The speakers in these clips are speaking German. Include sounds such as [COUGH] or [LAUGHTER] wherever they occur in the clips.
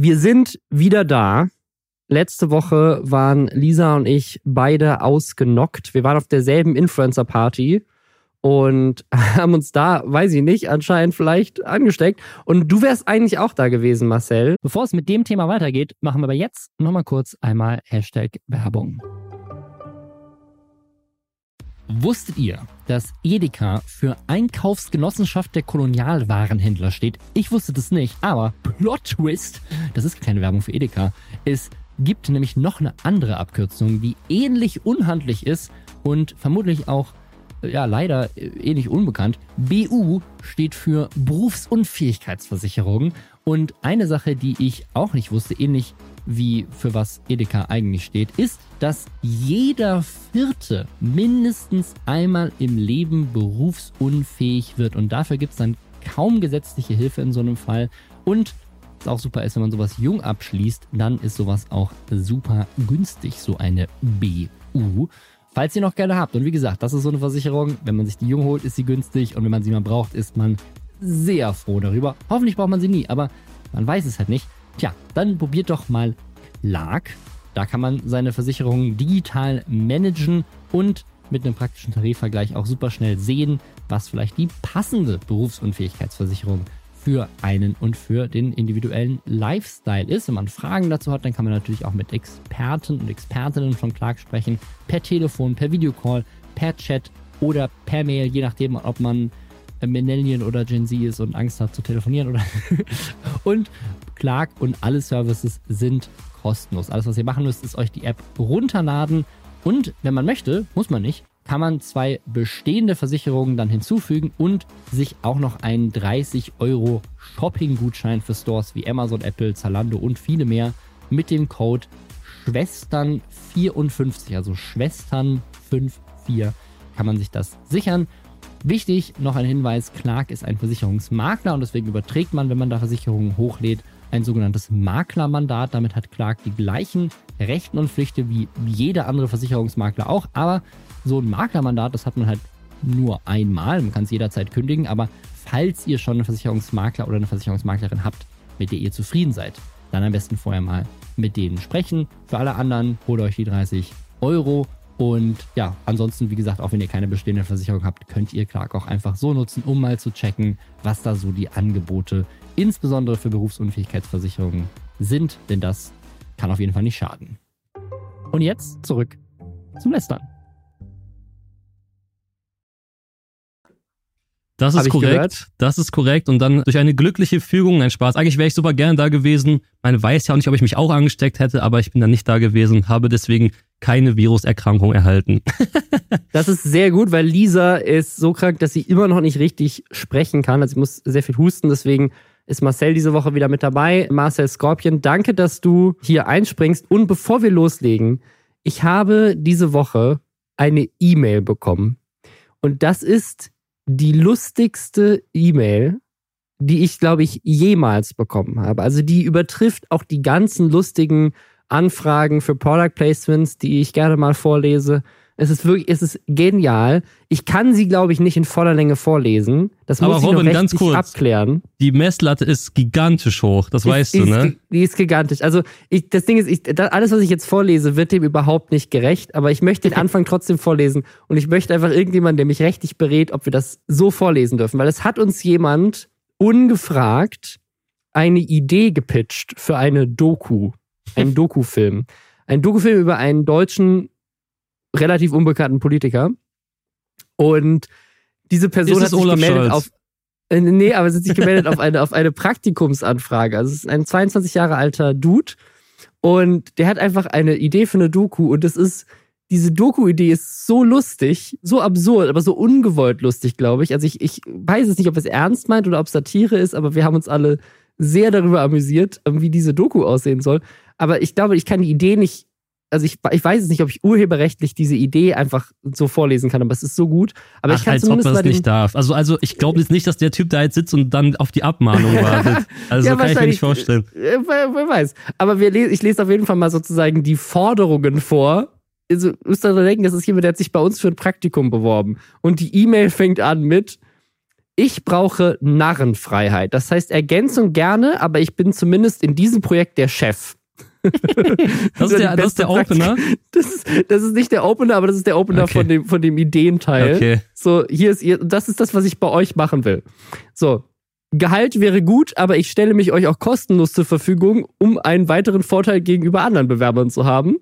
Wir sind wieder da. Letzte Woche waren Lisa und ich beide ausgenockt. Wir waren auf derselben Influencer-Party und [LAUGHS] haben uns da, weiß ich nicht, anscheinend vielleicht angesteckt. Und du wärst eigentlich auch da gewesen, Marcel. Bevor es mit dem Thema weitergeht, machen wir aber jetzt nochmal kurz einmal Hashtag Werbung. Wusstet ihr, dass Edeka für Einkaufsgenossenschaft der Kolonialwarenhändler steht? Ich wusste das nicht, aber Plot Twist, das ist keine Werbung für Edeka, es gibt nämlich noch eine andere Abkürzung, die ähnlich unhandlich ist und vermutlich auch ja leider ähnlich unbekannt. BU steht für Berufsunfähigkeitsversicherung und eine Sache, die ich auch nicht wusste, ähnlich wie für was Edeka eigentlich steht, ist, dass jeder Vierte mindestens einmal im Leben berufsunfähig wird. Und dafür gibt es dann kaum gesetzliche Hilfe in so einem Fall. Und was auch super ist, wenn man sowas jung abschließt, dann ist sowas auch super günstig, so eine BU. Falls ihr noch gerne habt. Und wie gesagt, das ist so eine Versicherung. Wenn man sich die jung holt, ist sie günstig. Und wenn man sie mal braucht, ist man sehr froh darüber. Hoffentlich braucht man sie nie, aber man weiß es halt nicht. Tja, dann probiert doch mal Clark. Da kann man seine Versicherungen digital managen und mit einem praktischen Tarifvergleich auch super schnell sehen, was vielleicht die passende Berufsunfähigkeitsversicherung für einen und für den individuellen Lifestyle ist. Wenn man Fragen dazu hat, dann kann man natürlich auch mit Experten und Expertinnen von Clark sprechen. Per Telefon, per Videocall, per Chat oder per Mail, je nachdem, ob man Millennial oder Gen Z ist und Angst hat zu telefonieren oder [LAUGHS] und Clark und alle Services sind kostenlos. Alles, was ihr machen müsst, ist euch die App runterladen und wenn man möchte, muss man nicht, kann man zwei bestehende Versicherungen dann hinzufügen und sich auch noch einen 30 Euro Shopping-Gutschein für Stores wie Amazon, Apple, Zalando und viele mehr mit dem Code Schwestern54, also Schwestern54 kann man sich das sichern. Wichtig, noch ein Hinweis, Clark ist ein Versicherungsmakler und deswegen überträgt man, wenn man da Versicherungen hochlädt, ein sogenanntes Maklermandat. Damit hat Clark die gleichen Rechten und Pflichten wie jeder andere Versicherungsmakler auch. Aber so ein Maklermandat, das hat man halt nur einmal. Man kann es jederzeit kündigen. Aber falls ihr schon einen Versicherungsmakler oder eine Versicherungsmaklerin habt, mit der ihr zufrieden seid, dann am besten vorher mal mit denen sprechen. Für alle anderen holt euch die 30 Euro und ja, ansonsten, wie gesagt, auch wenn ihr keine bestehende Versicherung habt, könnt ihr Clark auch einfach so nutzen, um mal zu checken, was da so die Angebote, insbesondere für Berufsunfähigkeitsversicherungen, sind. Denn das kann auf jeden Fall nicht schaden. Und jetzt zurück zum Lästern. Das ist korrekt. Das ist korrekt. Und dann durch eine glückliche Fügung, ein Spaß. Eigentlich wäre ich super gern da gewesen. Man weiß ja auch nicht, ob ich mich auch angesteckt hätte, aber ich bin dann nicht da gewesen, habe deswegen keine Viruserkrankung erhalten. [LAUGHS] das ist sehr gut, weil Lisa ist so krank, dass sie immer noch nicht richtig sprechen kann. Also sie muss sehr viel husten, deswegen ist Marcel diese Woche wieder mit dabei. Marcel Scorpion, danke, dass du hier einspringst. Und bevor wir loslegen, ich habe diese Woche eine E-Mail bekommen. Und das ist die lustigste E-Mail, die ich, glaube ich, jemals bekommen habe. Also die übertrifft auch die ganzen lustigen Anfragen für Product Placements, die ich gerne mal vorlese. Es ist wirklich, es ist genial. Ich kann sie, glaube ich, nicht in voller Länge vorlesen. Das Aber muss Robin, ich noch ganz kurz. abklären. Die Messlatte ist gigantisch hoch, das Die- weißt die du, ist, ne? Die ist gigantisch. Also ich, das Ding ist, ich, alles, was ich jetzt vorlese, wird dem überhaupt nicht gerecht. Aber ich möchte den Anfang trotzdem vorlesen. Und ich möchte einfach irgendjemanden, der mich rechtlich berät, ob wir das so vorlesen dürfen. Weil es hat uns jemand ungefragt eine Idee gepitcht für eine Doku. Einen [LAUGHS] Dokufilm. Ein Dokufilm über einen deutschen, relativ unbekannten Politiker. Und diese Person hat sich Olaf gemeldet Scholz? auf äh, Nee, aber sie hat sich gemeldet auf eine, auf eine Praktikumsanfrage. Also es ist ein 22 Jahre alter Dude und der hat einfach eine Idee für eine Doku und das ist, diese Doku-Idee ist so lustig, so absurd, aber so ungewollt lustig, glaube ich. Also ich, ich weiß es nicht, ob es ernst meint oder ob es Satire ist, aber wir haben uns alle sehr darüber amüsiert, wie diese Doku aussehen soll. Aber ich glaube, ich kann die Idee nicht, also ich, ich weiß es nicht, ob ich urheberrechtlich diese Idee einfach so vorlesen kann, aber es ist so gut. Aber Ach, ich kann als ob zumindest man mal es nicht darf. Also, also ich glaube jetzt nicht, dass der Typ da jetzt sitzt und dann auf die Abmahnung wartet. Also Ja, kann ich mir nicht wahrscheinlich. vorstellen. Äh, wer, wer weiß. Aber wir ich lese auf jeden Fall mal sozusagen die Forderungen vor. Also, müsst ihr denken, das ist jemand, der hat sich bei uns für ein Praktikum beworben. Und die E-Mail fängt an mit, Ich brauche Narrenfreiheit. Das heißt Ergänzung gerne, aber ich bin zumindest in diesem Projekt der Chef. Das ist der, das ist der Opener? Das ist, das ist nicht der Opener, aber das ist der Opener Okay. von, dem, von dem Ideenteil. Okay. So, hier ist ihr, das ist das, was ich bei euch machen will. So. Gehalt wäre gut, aber ich stelle mich euch auch kostenlos zur Verfügung, um einen weiteren Vorteil gegenüber anderen Bewerbern zu haben.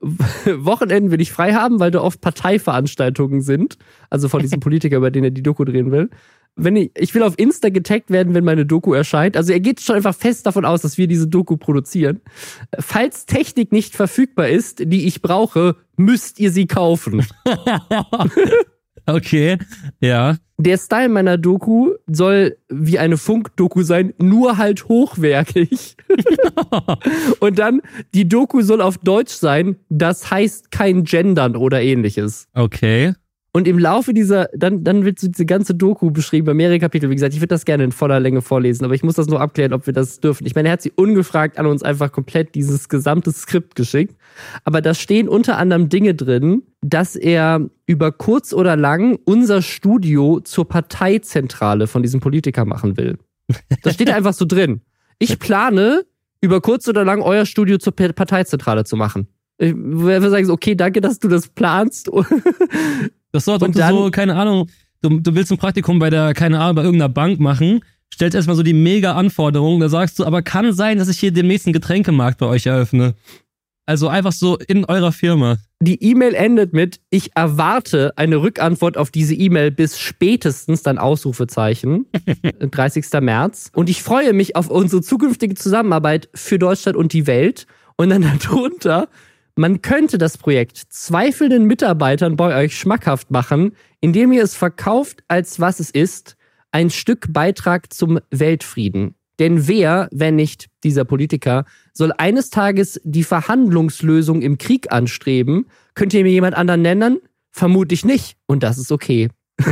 Wochenenden will ich frei haben, weil da oft Parteiveranstaltungen sind. Also von diesem [LAUGHS] Politiker, über den er die Doku drehen will. Wenn ich, ich will auf Insta getaggt werden, wenn meine Doku erscheint. Also er geht schon einfach fest davon aus, dass wir diese Doku produzieren. Falls Technik nicht verfügbar ist, die ich brauche, müsst ihr sie kaufen. [LAUGHS] [LAUGHS] Okay, ja. Der Style meiner Doku soll wie eine Funk-Doku sein, nur halt hochwertig. [LAUGHS] Und dann, die Doku soll auf Deutsch sein, das heißt kein Gendern oder ähnliches. Okay. Und im Laufe dieser, dann, dann wird so diese ganze Doku beschrieben, bei mehrere Kapitel. Wie gesagt, ich würde das gerne in voller Länge vorlesen, aber ich muss das nur abklären, ob wir das dürfen. Ich meine, er hat sie ungefragt an uns einfach komplett dieses gesamte Skript geschickt. Aber da stehen unter anderem Dinge drin, dass er über kurz oder lang unser Studio zur Parteizentrale von diesem Politiker machen will. Das steht einfach so drin. Ich plane, über kurz oder lang euer Studio zur Pa- Parteizentrale zu machen. Ich würde sagen, okay, danke, dass du das planst. Das so, als ob Und du dann- so, keine Ahnung, du, du willst ein Praktikum bei der, keine Ahnung, bei irgendeiner Bank machen, stellst erstmal so die mega Anforderungen, da sagst du, aber kann sein, dass ich hier demnächst einen Getränkemarkt bei euch eröffne. Also einfach so in eurer Firma. Die E-Mail endet mit, ich erwarte eine Rückantwort auf diese E-Mail bis spätestens dann Ausrufezeichen, [LAUGHS] 30. März. Und ich freue mich auf unsere zukünftige Zusammenarbeit für Deutschland und die Welt. Und dann [LAUGHS] darunter, man könnte das Projekt zweifelnden Mitarbeitern bei euch schmackhaft machen, indem ihr es verkauft, als was es ist, ein Stück Beitrag zum Weltfrieden. Denn wer, wenn nicht dieser Politiker, soll eines Tages die Verhandlungslösung im Krieg anstreben? Könnt ihr mir jemand anderen nennen? Vermutlich nicht. Und das ist okay. [LAUGHS]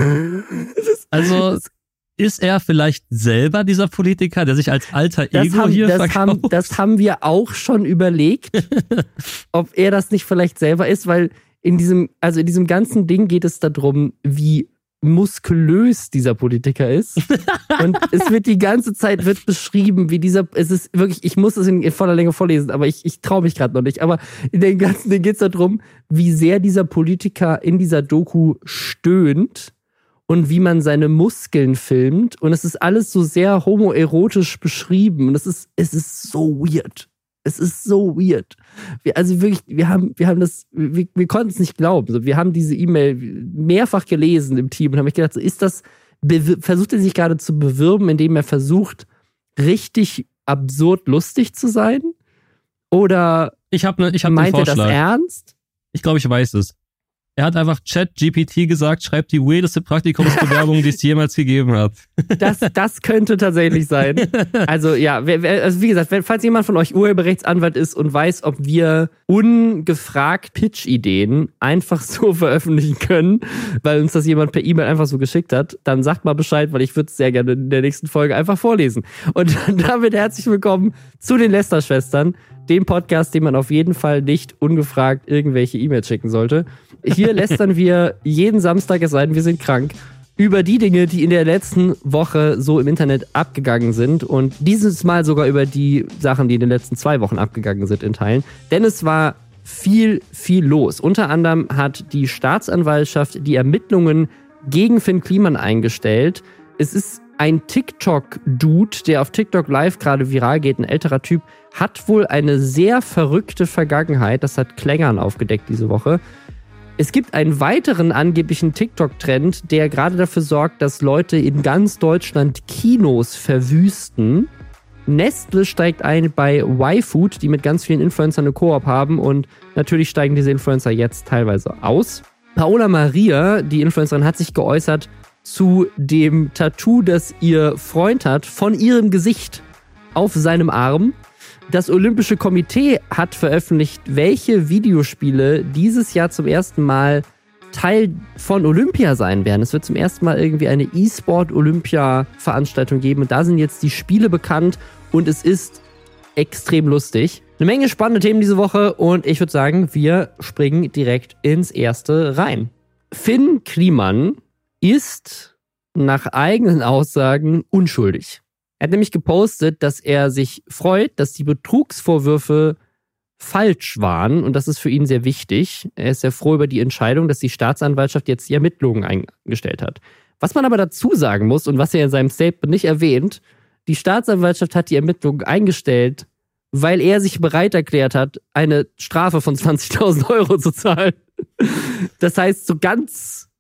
Also ist er vielleicht selber dieser Politiker, der sich als alter Das, Ego haben, hier das, verkauft? haben, das haben wir auch schon überlegt, [LAUGHS] ob er das nicht vielleicht selber ist, weil in diesem, also in diesem ganzen Ding geht es darum, wie muskulös dieser Politiker ist. [LAUGHS] Und es wird die ganze Zeit wird beschrieben, wie dieser, es ist wirklich, ich muss es in, in voller Länge vorlesen, aber ich, ich traue mich gerade noch nicht. Aber in dem ganzen Ding geht es darum, wie sehr dieser Politiker in dieser Doku stöhnt und wie man seine Muskeln filmt. Und es ist alles so sehr homoerotisch beschrieben. Und es ist, es ist so weird. Es ist so weird. Wir, also wirklich, wir haben, wir haben das, wir, wir konnten es nicht glauben. Wir haben diese E-Mail mehrfach gelesen im Team und haben mich gedacht, so, ist das, versucht er sich gerade zu bewirben, indem er versucht, richtig absurd lustig zu sein? Oder Ich habe ne, ich hab meint er das ernst? Ich glaube, ich weiß es. Er hat einfach Chat-GPT gesagt, schreibt die weirdeste Praktikumsbewerbung, die es jemals gegeben hat. Das, das könnte tatsächlich sein. Also ja, also wie gesagt, falls jemand von euch Urheberrechtsanwalt ist und weiß, ob wir ungefragt Pitch-Ideen einfach so [LAUGHS] veröffentlichen können, weil uns das jemand per E-Mail einfach so geschickt hat, dann sagt mal Bescheid, weil ich würde es sehr gerne in der nächsten Folge einfach vorlesen. Und [LAUGHS] damit herzlich willkommen zu den Lester-Schwestern, dem Podcast, dem man auf jeden Fall nicht ungefragt irgendwelche E-Mails schicken sollte. Hier lästern wir jeden Samstag, es sei denn, wir sind krank, über die Dinge, die in der letzten Woche so im Internet abgegangen sind und dieses Mal sogar über die Sachen, die in den letzten zwei Wochen abgegangen sind in Teilen. Denn es war viel, viel los. Unter anderem hat die Staatsanwaltschaft die Ermittlungen gegen Finn Kliman eingestellt. Es ist ein TikTok-Dude, der auf TikTok live gerade viral geht, ein älterer Typ, hat wohl eine sehr verrückte Vergangenheit. Das hat Klängern aufgedeckt diese Woche. Es gibt einen weiteren angeblichen TikTok-Trend, der gerade dafür sorgt, dass Leute in ganz Deutschland Kinos verwüsten. Nestle steigt ein bei YFood, die mit ganz vielen Influencern eine Koop haben und natürlich steigen diese Influencer jetzt teilweise aus. Paola Maria, die Influencerin, hat sich geäußert zu dem Tattoo, das ihr Freund hat, von ihrem Gesicht auf seinem Arm. Das Olympische Komitee hat veröffentlicht, welche Videospiele dieses Jahr zum ersten Mal Teil von Olympia sein werden. Es wird zum ersten Mal irgendwie eine E-Sport-Olympia-Veranstaltung geben und da sind jetzt die Spiele bekannt und es ist extrem lustig. Eine Menge spannende Themen diese Woche und ich würde sagen, wir springen direkt ins erste rein. Finn Kliman ist nach eigenen Aussagen unschuldig. Er hat nämlich gepostet, dass er sich freut, dass die Betrugsvorwürfe falsch waren und das ist für ihn sehr wichtig. Er ist sehr froh über die Entscheidung, dass die Staatsanwaltschaft jetzt die Ermittlungen eingestellt hat. Was man aber dazu sagen muss und was er in seinem Statement nicht erwähnt, die Staatsanwaltschaft hat die Ermittlungen eingestellt, weil er sich bereit erklärt hat, eine Strafe von 20.000 Euro zu zahlen. Das heißt, so ganz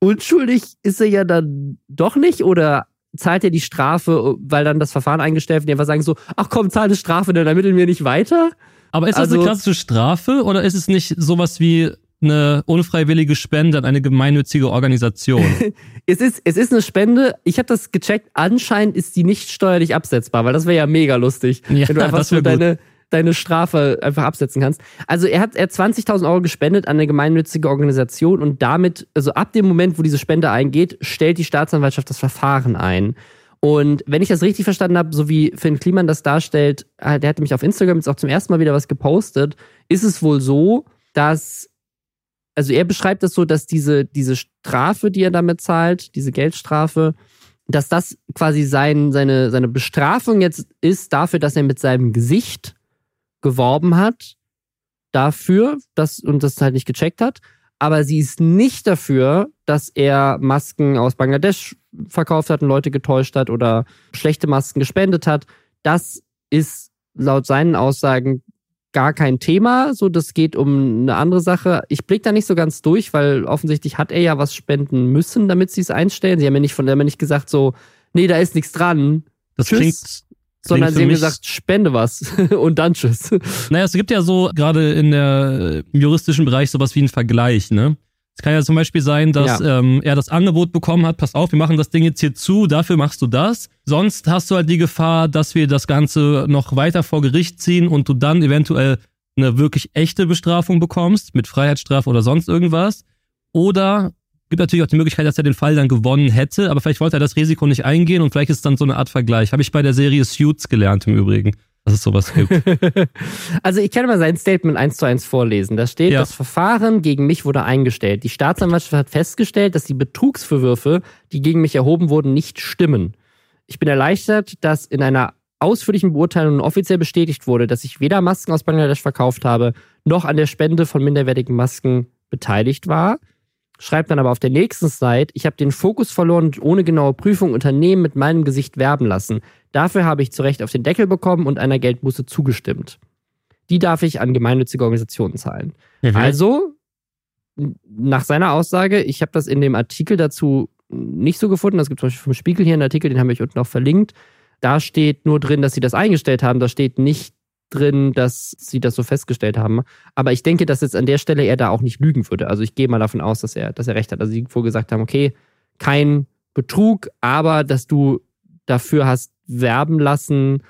unschuldig ist er ja dann doch nicht oder zahlt er die Strafe, weil dann das Verfahren eingestellt wird, die einfach sagen so, ach komm, zahl eine Strafe, dann ermitteln wir nicht weiter? Aber ist das also, eine klassische Strafe oder ist es nicht sowas wie eine unfreiwillige Spende an eine gemeinnützige Organisation? [LAUGHS] es, ist, es ist eine Spende. Ich habe das gecheckt. Anscheinend ist die nicht steuerlich absetzbar, weil das wäre ja mega lustig, ja, wenn du einfach so deine, deine Strafe einfach absetzen kannst. Also er hat, er 20.000 Euro gespendet an eine gemeinnützige Organisation und damit, also ab dem Moment, wo diese Spende eingeht, stellt die Staatsanwaltschaft das Verfahren ein. Und wenn ich das richtig verstanden habe, so wie Finn Kliman das darstellt, äh, der hat nämlich auf Instagram jetzt auch zum ersten Mal wieder was gepostet, ist es wohl so, dass, also er beschreibt es das so, dass diese, diese Strafe, die er damit zahlt, diese Geldstrafe, dass das quasi sein, seine, seine Bestrafung jetzt ist dafür, dass er mit seinem Gesicht geworben hat, dafür, dass, und das halt nicht gecheckt hat aber sie ist nicht dafür, dass er Masken aus Bangladesch verkauft hat und Leute getäuscht hat oder schlechte Masken gespendet hat. Das ist laut seinen Aussagen gar kein Thema. So, das geht um eine andere Sache. Ich blick da nicht so ganz durch, weil offensichtlich hat er ja was spenden müssen, damit sie es einstellen. Sie haben ja nicht von der nicht gesagt so, nee, da ist nichts dran. Das Tschüss. klingt sondern sie haben gesagt, spende was [LAUGHS] und dann tschüss. Naja, es gibt ja so gerade in der im juristischen Bereich sowas wie einen Vergleich, ne? Es kann ja zum Beispiel sein, dass ja. ähm, er das Angebot bekommen hat, pass auf, wir machen das Ding jetzt hier zu, dafür machst du das. Sonst hast du halt die Gefahr, dass wir das Ganze noch weiter vor Gericht ziehen und du dann eventuell eine wirklich echte Bestrafung bekommst, mit Freiheitsstrafe oder sonst irgendwas. Oder gibt natürlich auch die Möglichkeit, dass er den Fall dann gewonnen hätte, aber vielleicht wollte er das Risiko nicht eingehen und vielleicht ist es dann so eine Art Vergleich. Habe ich bei der Serie Suits gelernt im Übrigen, dass es sowas gibt. [LAUGHS] also ich kann mal sein Statement eins zu eins vorlesen. Da steht, ja. das Verfahren gegen mich wurde eingestellt. Die Staatsanwaltschaft hat festgestellt, dass die Betrugsvorwürfe, die gegen mich erhoben wurden, nicht stimmen. Ich bin erleichtert, dass in einer ausführlichen Beurteilung offiziell bestätigt wurde, dass ich weder Masken aus Bangladesch verkauft habe, noch an der Spende von minderwertigen Masken beteiligt war schreibt dann aber auf der nächsten Slide, ich habe den Fokus verloren und ohne genaue Prüfung Unternehmen mit meinem Gesicht werben lassen. Dafür habe ich zu Recht auf den Deckel bekommen und einer Geldbuße zugestimmt. Die darf ich an gemeinnützige Organisationen zahlen. Mhm. Also, nach seiner Aussage, ich habe das in dem Artikel dazu nicht so gefunden, das gibt zum Beispiel vom Spiegel hier einen Artikel, den haben wir unten auch verlinkt. Da steht nur drin, dass sie das eingestellt haben. Da steht nicht drin, dass sie das so festgestellt haben. Aber ich denke, dass jetzt an der Stelle er da auch nicht lügen würde. Also ich gehe mal davon aus, dass er, dass er recht hat. Also sie vorgesagt haben, okay, kein Betrug, aber dass du dafür hast werben lassen,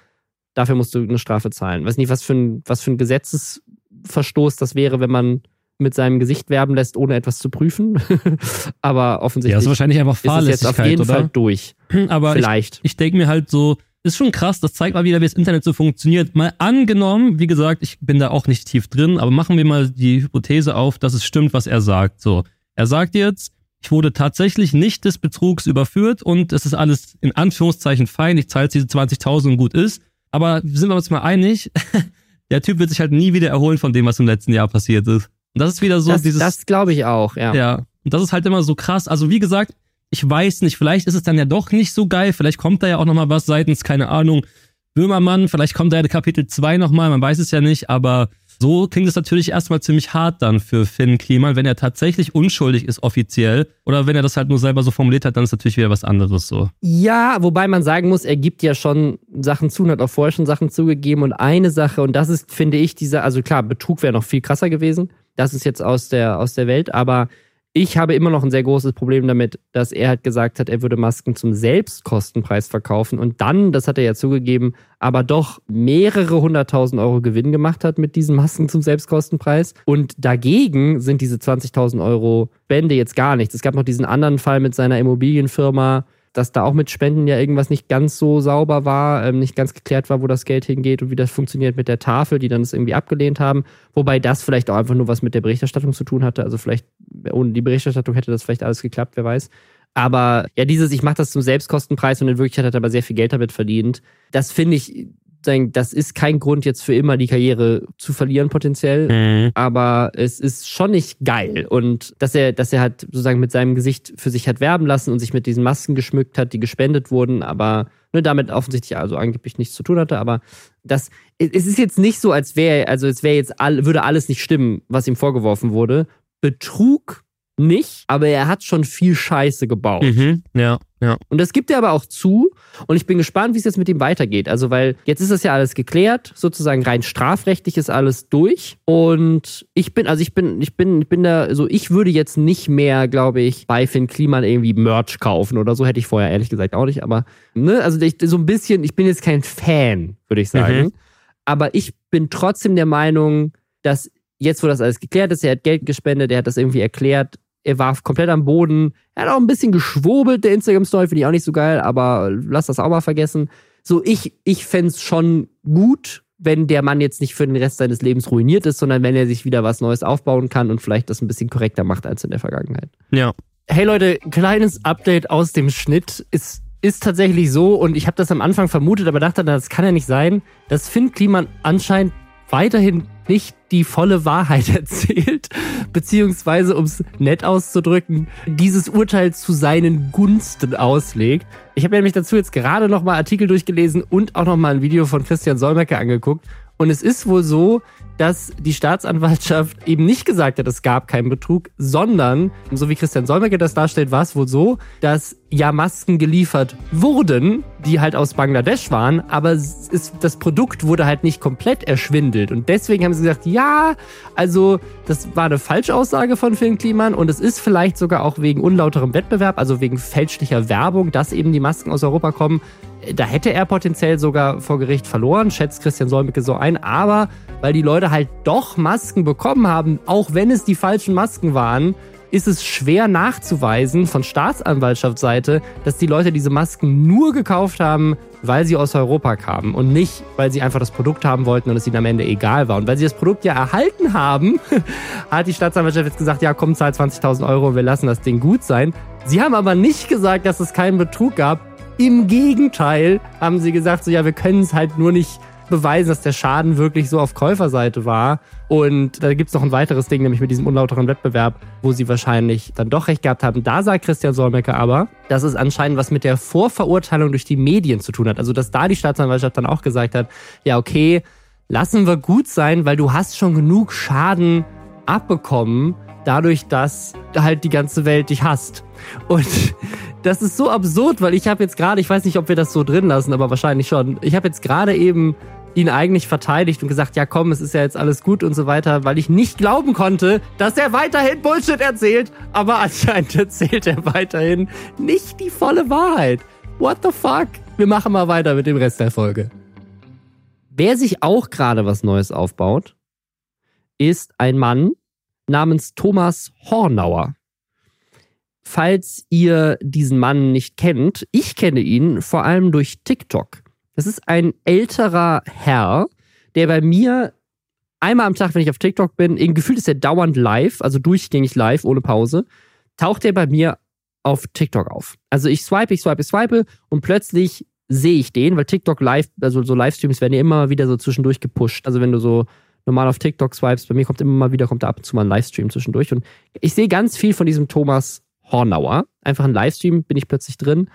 dafür musst du eine Strafe zahlen. Ich weiß nicht, was für ein, was für ein Gesetzesverstoß das wäre, wenn man mit seinem Gesicht werben lässt, ohne etwas zu prüfen. [LAUGHS] aber offensichtlich ja, ist wahrscheinlich einfach Fahrlässigkeit, ist es jetzt auf jeden oder? Fall durch. Aber Vielleicht. ich, ich denke mir halt so, ist schon krass, das zeigt mal wieder, wie das Internet so funktioniert. Mal angenommen, wie gesagt, ich bin da auch nicht tief drin, aber machen wir mal die Hypothese auf, dass es stimmt, was er sagt. So, er sagt jetzt, ich wurde tatsächlich nicht des Betrugs überführt und es ist alles in Anführungszeichen fein, ich zahle diese 20.000 und gut ist. Aber sind wir uns mal einig, [LAUGHS] der Typ wird sich halt nie wieder erholen von dem, was im letzten Jahr passiert ist. Und das ist wieder so das, dieses. Das glaube ich auch, ja. Ja. Und das ist halt immer so krass. Also wie gesagt, ich weiß nicht, vielleicht ist es dann ja doch nicht so geil, vielleicht kommt da ja auch nochmal was seitens, keine Ahnung, Böhmermann, vielleicht kommt da ja Kapitel 2 nochmal, man weiß es ja nicht, aber so klingt es natürlich erstmal ziemlich hart dann für Finn Kliman, wenn er tatsächlich unschuldig ist offiziell oder wenn er das halt nur selber so formuliert hat, dann ist natürlich wieder was anderes so. Ja, wobei man sagen muss, er gibt ja schon Sachen zu und hat auch vorher schon Sachen zugegeben und eine Sache und das ist, finde ich, dieser, also klar, Betrug wäre noch viel krasser gewesen, das ist jetzt aus der, aus der Welt, aber ich habe immer noch ein sehr großes Problem damit, dass er halt gesagt hat, er würde Masken zum Selbstkostenpreis verkaufen und dann, das hat er ja zugegeben, aber doch mehrere hunderttausend Euro Gewinn gemacht hat mit diesen Masken zum Selbstkostenpreis. Und dagegen sind diese 20.000 Euro Spende jetzt gar nichts. Es gab noch diesen anderen Fall mit seiner Immobilienfirma, dass da auch mit Spenden ja irgendwas nicht ganz so sauber war, ähm, nicht ganz geklärt war, wo das Geld hingeht und wie das funktioniert mit der Tafel, die dann es irgendwie abgelehnt haben. Wobei das vielleicht auch einfach nur was mit der Berichterstattung zu tun hatte. Also vielleicht ohne die Berichterstattung hätte das vielleicht alles geklappt, wer weiß. Aber ja, dieses, ich mache das zum Selbstkostenpreis und in Wirklichkeit hat er aber sehr viel Geld damit verdient. Das finde ich, das ist kein Grund jetzt für immer die Karriere zu verlieren potenziell. Mhm. Aber es ist schon nicht geil. Und dass er, dass er halt sozusagen mit seinem Gesicht für sich hat werben lassen und sich mit diesen Masken geschmückt hat, die gespendet wurden, aber ne, damit offensichtlich also angeblich nichts zu tun hatte. Aber das, es ist jetzt nicht so, als wäre, also es wäre jetzt all, würde alles nicht stimmen, was ihm vorgeworfen wurde. Betrug nicht, aber er hat schon viel Scheiße gebaut. Mhm, ja, ja. Und das gibt er aber auch zu. Und ich bin gespannt, wie es jetzt mit ihm weitergeht. Also, weil jetzt ist das ja alles geklärt, sozusagen rein strafrechtlich ist alles durch. Und ich bin, also ich bin, ich bin, ich bin da, so, also ich würde jetzt nicht mehr, glaube ich, bei Finn Kliman irgendwie Merch kaufen oder so. Hätte ich vorher ehrlich gesagt auch nicht. Aber, ne, also ich, so ein bisschen, ich bin jetzt kein Fan, würde ich sagen. Mhm. Aber ich bin trotzdem der Meinung, dass jetzt, wo das alles geklärt ist, er hat Geld gespendet, er hat das irgendwie erklärt, er war komplett am Boden. Er hat auch ein bisschen geschwurbelt, der Instagram-Story, finde ich auch nicht so geil, aber lass das auch mal vergessen. So, ich, ich fände es schon gut, wenn der Mann jetzt nicht für den Rest seines Lebens ruiniert ist, sondern wenn er sich wieder was Neues aufbauen kann und vielleicht das ein bisschen korrekter macht als in der Vergangenheit. Ja. Hey Leute, kleines Update aus dem Schnitt. Es ist tatsächlich so, und ich habe das am Anfang vermutet, aber dachte, das kann ja nicht sein, dass Finn Kliman anscheinend weiterhin nicht die volle Wahrheit [LAUGHS] erzählt, beziehungsweise, um es nett auszudrücken, dieses Urteil zu seinen Gunsten auslegt. Ich habe nämlich dazu jetzt gerade nochmal Artikel durchgelesen und auch nochmal ein Video von Christian Solmecke angeguckt. Und es ist wohl so, dass die Staatsanwaltschaft eben nicht gesagt hat, es gab keinen Betrug, sondern, so wie Christian Solmecke das darstellt, war es wohl so, dass ja Masken geliefert wurden, die halt aus Bangladesch waren, aber es, das Produkt wurde halt nicht komplett erschwindelt. Und deswegen haben sie gesagt, ja, also das war eine Falschaussage von Finn Kliman und es ist vielleicht sogar auch wegen unlauterem Wettbewerb, also wegen fälschlicher Werbung, dass eben die Masken aus Europa kommen. Da hätte er potenziell sogar vor Gericht verloren, schätzt Christian Solmecke so ein, aber weil die Leute halt doch Masken bekommen haben, auch wenn es die falschen Masken waren, ist es schwer nachzuweisen von Staatsanwaltschaftsseite, dass die Leute diese Masken nur gekauft haben, weil sie aus Europa kamen und nicht, weil sie einfach das Produkt haben wollten und es ihnen am Ende egal war. Und weil sie das Produkt ja erhalten haben, [LAUGHS] hat die Staatsanwaltschaft jetzt gesagt, ja komm, zahl 20.000 Euro, wir lassen das Ding gut sein. Sie haben aber nicht gesagt, dass es keinen Betrug gab. Im Gegenteil haben sie gesagt, so ja, wir können es halt nur nicht beweisen, dass der Schaden wirklich so auf Käuferseite war. Und da gibt es noch ein weiteres Ding, nämlich mit diesem unlauteren Wettbewerb, wo sie wahrscheinlich dann doch recht gehabt haben. Da sagt Christian Solmecke aber, dass es anscheinend was mit der Vorverurteilung durch die Medien zu tun hat. Also, dass da die Staatsanwaltschaft dann auch gesagt hat, ja, okay, lassen wir gut sein, weil du hast schon genug Schaden abbekommen, dadurch, dass halt die ganze Welt dich hasst. Und [LAUGHS] das ist so absurd, weil ich habe jetzt gerade, ich weiß nicht, ob wir das so drin lassen, aber wahrscheinlich schon. Ich habe jetzt gerade eben ihn eigentlich verteidigt und gesagt, ja komm, es ist ja jetzt alles gut und so weiter, weil ich nicht glauben konnte, dass er weiterhin Bullshit erzählt. Aber anscheinend [LAUGHS] erzählt er weiterhin nicht die volle Wahrheit. What the fuck? Wir machen mal weiter mit dem Rest der Folge. Wer sich auch gerade was Neues aufbaut, ist ein Mann namens Thomas Hornauer. Falls ihr diesen Mann nicht kennt, ich kenne ihn vor allem durch TikTok. Das ist ein älterer Herr, der bei mir einmal am Tag, wenn ich auf TikTok bin, gefühlt ist er dauernd live, also durchgängig live, ohne Pause, taucht er bei mir auf TikTok auf. Also ich swipe, ich swipe, ich swipe und plötzlich sehe ich den, weil TikTok live, also so Livestreams werden ja immer wieder so zwischendurch gepusht. Also wenn du so normal auf TikTok swipes, bei mir kommt immer mal wieder, kommt da ab und zu mal ein Livestream zwischendurch. Und ich sehe ganz viel von diesem Thomas Hornauer. Einfach ein Livestream, bin ich plötzlich drin.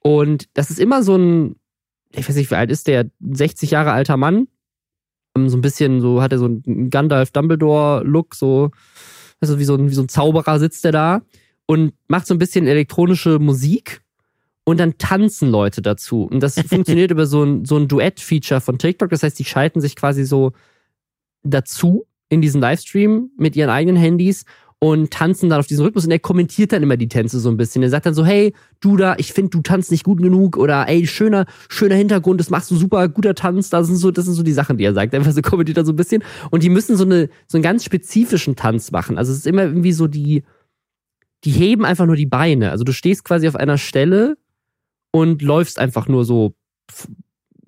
Und das ist immer so ein ich weiß nicht, wie alt ist der? 60 Jahre alter Mann. Ähm, so ein bisschen, so hat er so einen Gandalf-Dumbledore-Look, so, also wie so, ein, wie so ein Zauberer sitzt er da und macht so ein bisschen elektronische Musik und dann tanzen Leute dazu. Und das [LAUGHS] funktioniert über so ein, so ein Duett-Feature von TikTok. Das heißt, die schalten sich quasi so dazu in diesen Livestream mit ihren eigenen Handys und tanzen dann auf diesen Rhythmus und er kommentiert dann immer die Tänze so ein bisschen. Er sagt dann so, hey, du da, ich finde, du tanzt nicht gut genug oder ey, schöner, schöner Hintergrund, das machst du super, guter Tanz, das sind so, das sind so die Sachen, die er sagt. Einfach [LAUGHS] so kommentiert er so ein bisschen und die müssen so eine, so einen ganz spezifischen Tanz machen. Also es ist immer irgendwie so die, die heben einfach nur die Beine. Also du stehst quasi auf einer Stelle und läufst einfach nur so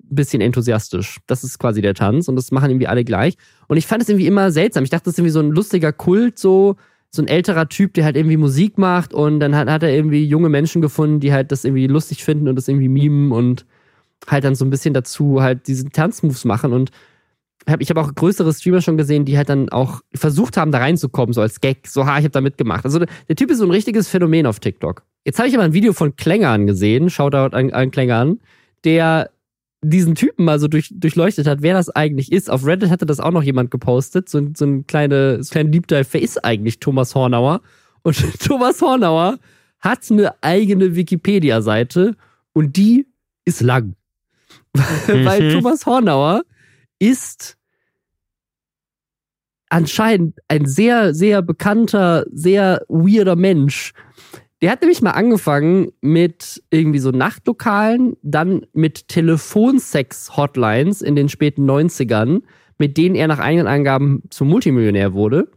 bisschen enthusiastisch. Das ist quasi der Tanz und das machen irgendwie alle gleich. Und ich fand es irgendwie immer seltsam. Ich dachte, das ist irgendwie so ein lustiger Kult, so so ein älterer Typ, der halt irgendwie Musik macht und dann hat, hat er irgendwie junge Menschen gefunden, die halt das irgendwie lustig finden und das irgendwie mimen und halt dann so ein bisschen dazu halt diese Tanzmoves machen und hab, ich habe auch größere Streamer schon gesehen, die halt dann auch versucht haben, da reinzukommen, so als Gag, so, ha, ich habe da mitgemacht. Also der Typ ist so ein richtiges Phänomen auf TikTok. Jetzt habe ich aber ein Video von Klängern gesehen, Shoutout an, an Klängern, der diesen Typen mal so durch, durchleuchtet hat, wer das eigentlich ist. Auf Reddit hatte das auch noch jemand gepostet, so, so ein kleine, so kleiner Deep Dive, wer ist eigentlich Thomas Hornauer? Und [LAUGHS] Thomas Hornauer hat eine eigene Wikipedia-Seite und die ist lang. [LAUGHS] Weil Mhm. Thomas Hornauer ist anscheinend ein sehr, sehr bekannter, sehr weirder Mensch. Der hat nämlich mal angefangen mit irgendwie so Nachtlokalen, dann mit Telefonsex-Hotlines in den späten 90ern, mit denen er nach eigenen Angaben zum Multimillionär wurde.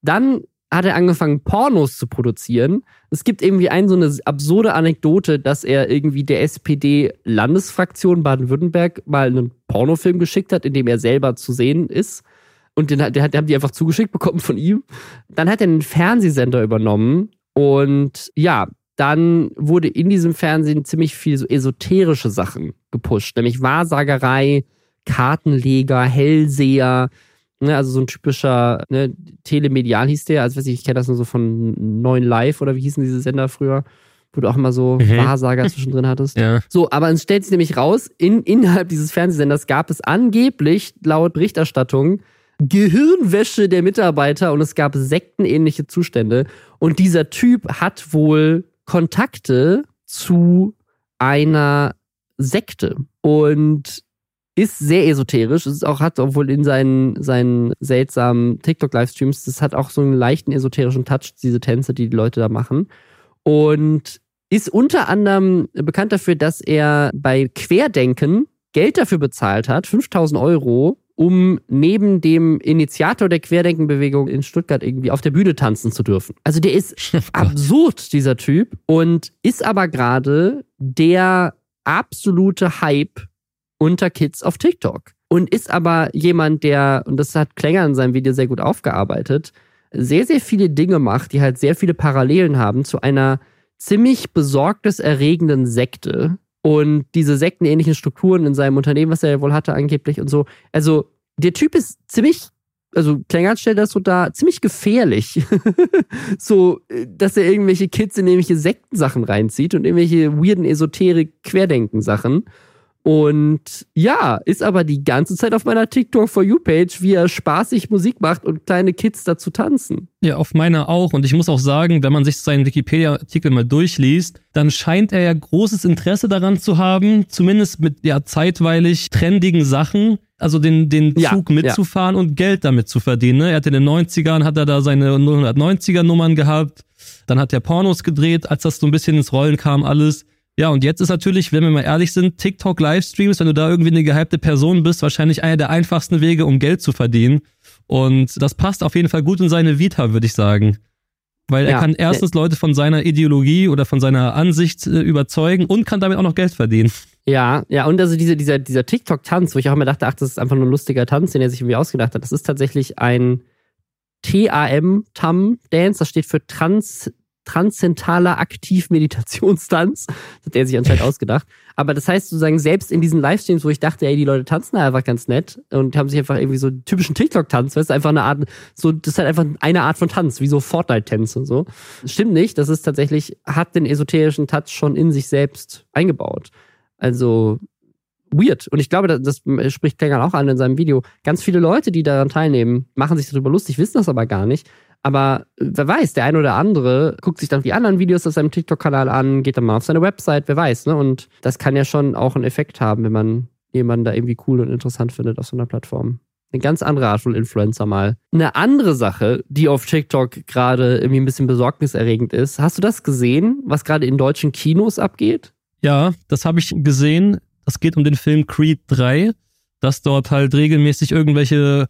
Dann hat er angefangen, Pornos zu produzieren. Es gibt irgendwie ein, so eine absurde Anekdote, dass er irgendwie der SPD-Landesfraktion Baden-Württemberg mal einen Pornofilm geschickt hat, in dem er selber zu sehen ist. Und den, den, den haben die einfach zugeschickt bekommen von ihm. Dann hat er einen Fernsehsender übernommen und ja, dann wurde in diesem Fernsehen ziemlich viel so esoterische Sachen gepusht, nämlich Wahrsagerei, Kartenleger, Hellseher, ne, also so ein typischer ne, Telemedial hieß der, also weiß ich, ich kenne das nur so von Neuen Live oder wie hießen diese Sender früher, wo du auch immer so Mhm. Wahrsager zwischendrin hattest. [LAUGHS] Ja. So, aber es stellt sich nämlich raus, in, innerhalb dieses Fernsehsenders gab es angeblich laut Berichterstattung Gehirnwäsche der Mitarbeiter und es gab sektenähnliche Zustände. Und dieser Typ hat wohl Kontakte zu einer Sekte und ist sehr esoterisch. Es auch, hat obwohl in seinen, seinen seltsamen TikTok-Livestreams, das hat auch so einen leichten esoterischen Touch, diese Tänze, die die Leute da machen. Und ist unter anderem bekannt dafür, dass er bei Querdenken Geld dafür bezahlt hat, 5000 Euro, um neben dem Initiator der Querdenkenbewegung in Stuttgart irgendwie auf der Bühne tanzen zu dürfen. Also der ist [LAUGHS] absurd, dieser Typ, und ist aber gerade der absolute Hype unter Kids auf TikTok. Und ist aber jemand, der, und das hat Klänger in seinem Video sehr gut aufgearbeitet, sehr, sehr viele Dinge macht, die halt sehr viele Parallelen haben zu einer ziemlich besorgniserregenden Sekte. Und diese sektenähnlichen Strukturen in seinem Unternehmen, was er ja wohl hatte angeblich und so. Also der Typ ist ziemlich, also Klengert stellt das so dar, ziemlich gefährlich. [LAUGHS] so, äh, dass er irgendwelche Kids in irgendwelche Sektensachen reinzieht und irgendwelche weirden Esoterik-Querdenken-Sachen. Und ja, ist aber die ganze Zeit auf meiner TikTok for You Page, wie er spaßig Musik macht und kleine Kids dazu tanzen. Ja, auf meiner auch. Und ich muss auch sagen, wenn man sich seinen Wikipedia-Artikel mal durchliest, dann scheint er ja großes Interesse daran zu haben, zumindest mit ja zeitweilig trendigen Sachen, also den, den Ja, Zug mitzufahren und Geld damit zu verdienen. Ne? Er hat in den 90ern, hat er da seine 090er Nummern gehabt. Dann hat er Pornos gedreht, als das so ein bisschen ins Rollen kam, alles. Ja, und jetzt ist natürlich, wenn wir mal ehrlich sind, TikTok-Livestreams, wenn du da irgendwie eine gehypte Person bist, wahrscheinlich einer der einfachsten Wege, um Geld zu verdienen. Und das passt auf jeden Fall gut in seine Vita, würde ich sagen. Weil er Ja. kann erstens Leute von seiner Ideologie oder von seiner Ansicht äh, überzeugen und kann damit auch noch Geld verdienen. Ja, ja, und also diese, dieser, dieser TikTok-Tanz, wo ich auch immer dachte, ach, das ist einfach nur ein lustiger Tanz, den er sich irgendwie ausgedacht hat. Das ist tatsächlich ein TAM-TAM-Dance, das steht für Trans, Transzentaler Aktiv-Meditationstanz. Das hat er sich anscheinend [LAUGHS] ausgedacht. Aber das heißt sozusagen, selbst in diesen Livestreams, wo ich dachte, ey, die Leute tanzen da einfach ganz nett und haben sich einfach irgendwie so einen typischen TikTok-Tanz, weißt du, einfach eine Art, so, das ist halt einfach eine Art von Tanz, wie so Fortnite-Tänze und so. Stimmt nicht, das ist tatsächlich, hat den esoterischen Touch schon in sich selbst eingebaut. Also weird. Und ich glaube, das, das spricht Klängern auch an in seinem Video. Ganz viele Leute, die daran teilnehmen, machen sich darüber lustig, wissen das aber gar nicht. Aber äh, wer weiß, der eine oder andere guckt sich dann die anderen Videos auf seinem TikTok-Kanal an, geht dann mal auf seine Website, wer weiß, ne? Und das kann ja schon auch einen Effekt haben, wenn man jemanden da irgendwie cool und interessant findet auf so einer Plattform. Eine ganz andere Art von Influencer mal. Eine andere Sache, die auf TikTok gerade irgendwie ein bisschen besorgniserregend ist. Hast du das gesehen, was gerade in deutschen Kinos abgeht? Ja, das habe ich gesehen. Das geht um den Film Creed 3, dass dort halt regelmäßig irgendwelche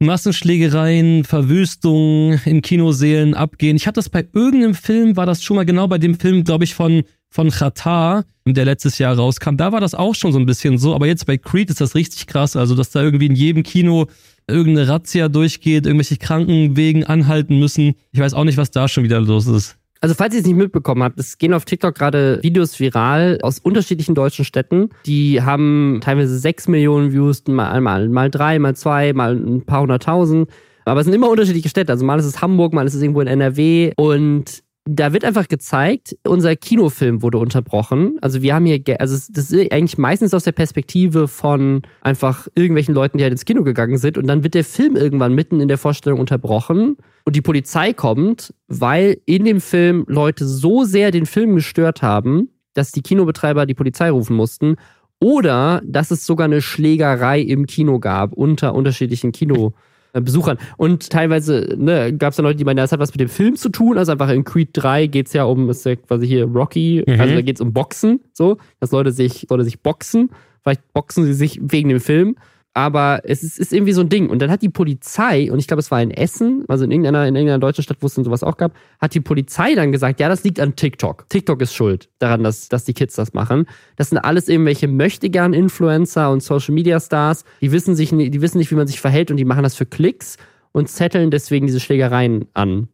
Massenschlägereien, Verwüstungen in Kinosälen abgehen. Ich hatte das bei irgendeinem Film, war das schon mal genau bei dem Film, glaube ich, von, von Qatar, der letztes Jahr rauskam. Da war das auch schon so ein bisschen so, aber jetzt bei Creed ist das richtig krass. Also, dass da irgendwie in jedem Kino irgendeine Razzia durchgeht, irgendwelche Krankenwegen anhalten müssen. Ich weiß auch nicht, was da schon wieder los ist. Also falls ihr es nicht mitbekommen habt, es gehen auf TikTok gerade Videos viral aus unterschiedlichen deutschen Städten. Die haben teilweise sechs Millionen Views, mal, mal, mal drei, mal zwei, mal ein paar hunderttausend. Aber es sind immer unterschiedliche Städte. Also mal ist es Hamburg, mal ist es irgendwo in NRW. Und da wird einfach gezeigt, unser Kinofilm wurde unterbrochen. Also wir haben hier, also das ist eigentlich meistens aus der Perspektive von einfach irgendwelchen Leuten, die halt ins Kino gegangen sind. Und dann wird der Film irgendwann mitten in der Vorstellung unterbrochen und die Polizei kommt, weil in dem Film Leute so sehr den Film gestört haben, dass die Kinobetreiber die Polizei rufen mussten. Oder dass es sogar eine Schlägerei im Kino gab unter unterschiedlichen Kino. Äh, Besuchern. Und teilweise ne, gab es dann Leute, die meinen, das hat was mit dem Film zu tun. Also einfach in Creed 3 geht es ja um, ist ja quasi hier Rocky, mhm. also da geht es um Boxen, so, dass Leute sich, Leute sich boxen. Vielleicht boxen sie sich wegen dem Film aber es ist, ist, irgendwie so ein Ding. Und dann hat die Polizei, und ich glaube, es war in Essen, also in irgendeiner, in irgendeiner deutschen Stadt, wo es dann sowas auch gab, hat die Polizei dann gesagt, ja, das liegt an TikTok. TikTok ist schuld daran, dass, dass die Kids das machen. Das sind alles irgendwelche Möchtegern-Influencer und Social-Media-Stars, die wissen sich, die wissen nicht, wie man sich verhält und die machen das für Klicks und zetteln deswegen diese Schlägereien an.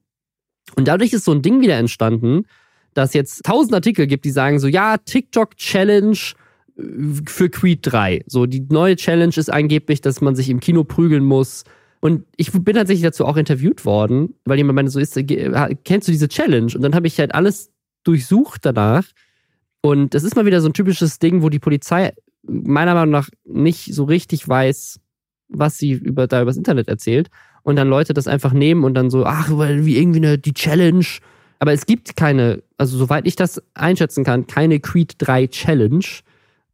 Und dadurch ist so ein Ding wieder entstanden, dass jetzt tausend Artikel gibt, die sagen so, ja, TikTok Challenge für Creed 3. So, die neue Challenge ist angeblich, dass man sich im Kino prügeln muss. Und ich bin tatsächlich dazu auch interviewt worden, weil jemand meinte, so ist, kennst du diese Challenge? Und dann habe ich halt alles durchsucht danach. Und das ist mal wieder so ein typisches Ding, wo die Polizei meiner Meinung nach nicht so richtig weiß, was sie über, da übers Internet erzählt. Und dann Leute das einfach nehmen und dann so, ach, wie irgendwie eine, die Challenge. Aber es gibt keine, also soweit ich das einschätzen kann, keine Creed 3 Challenge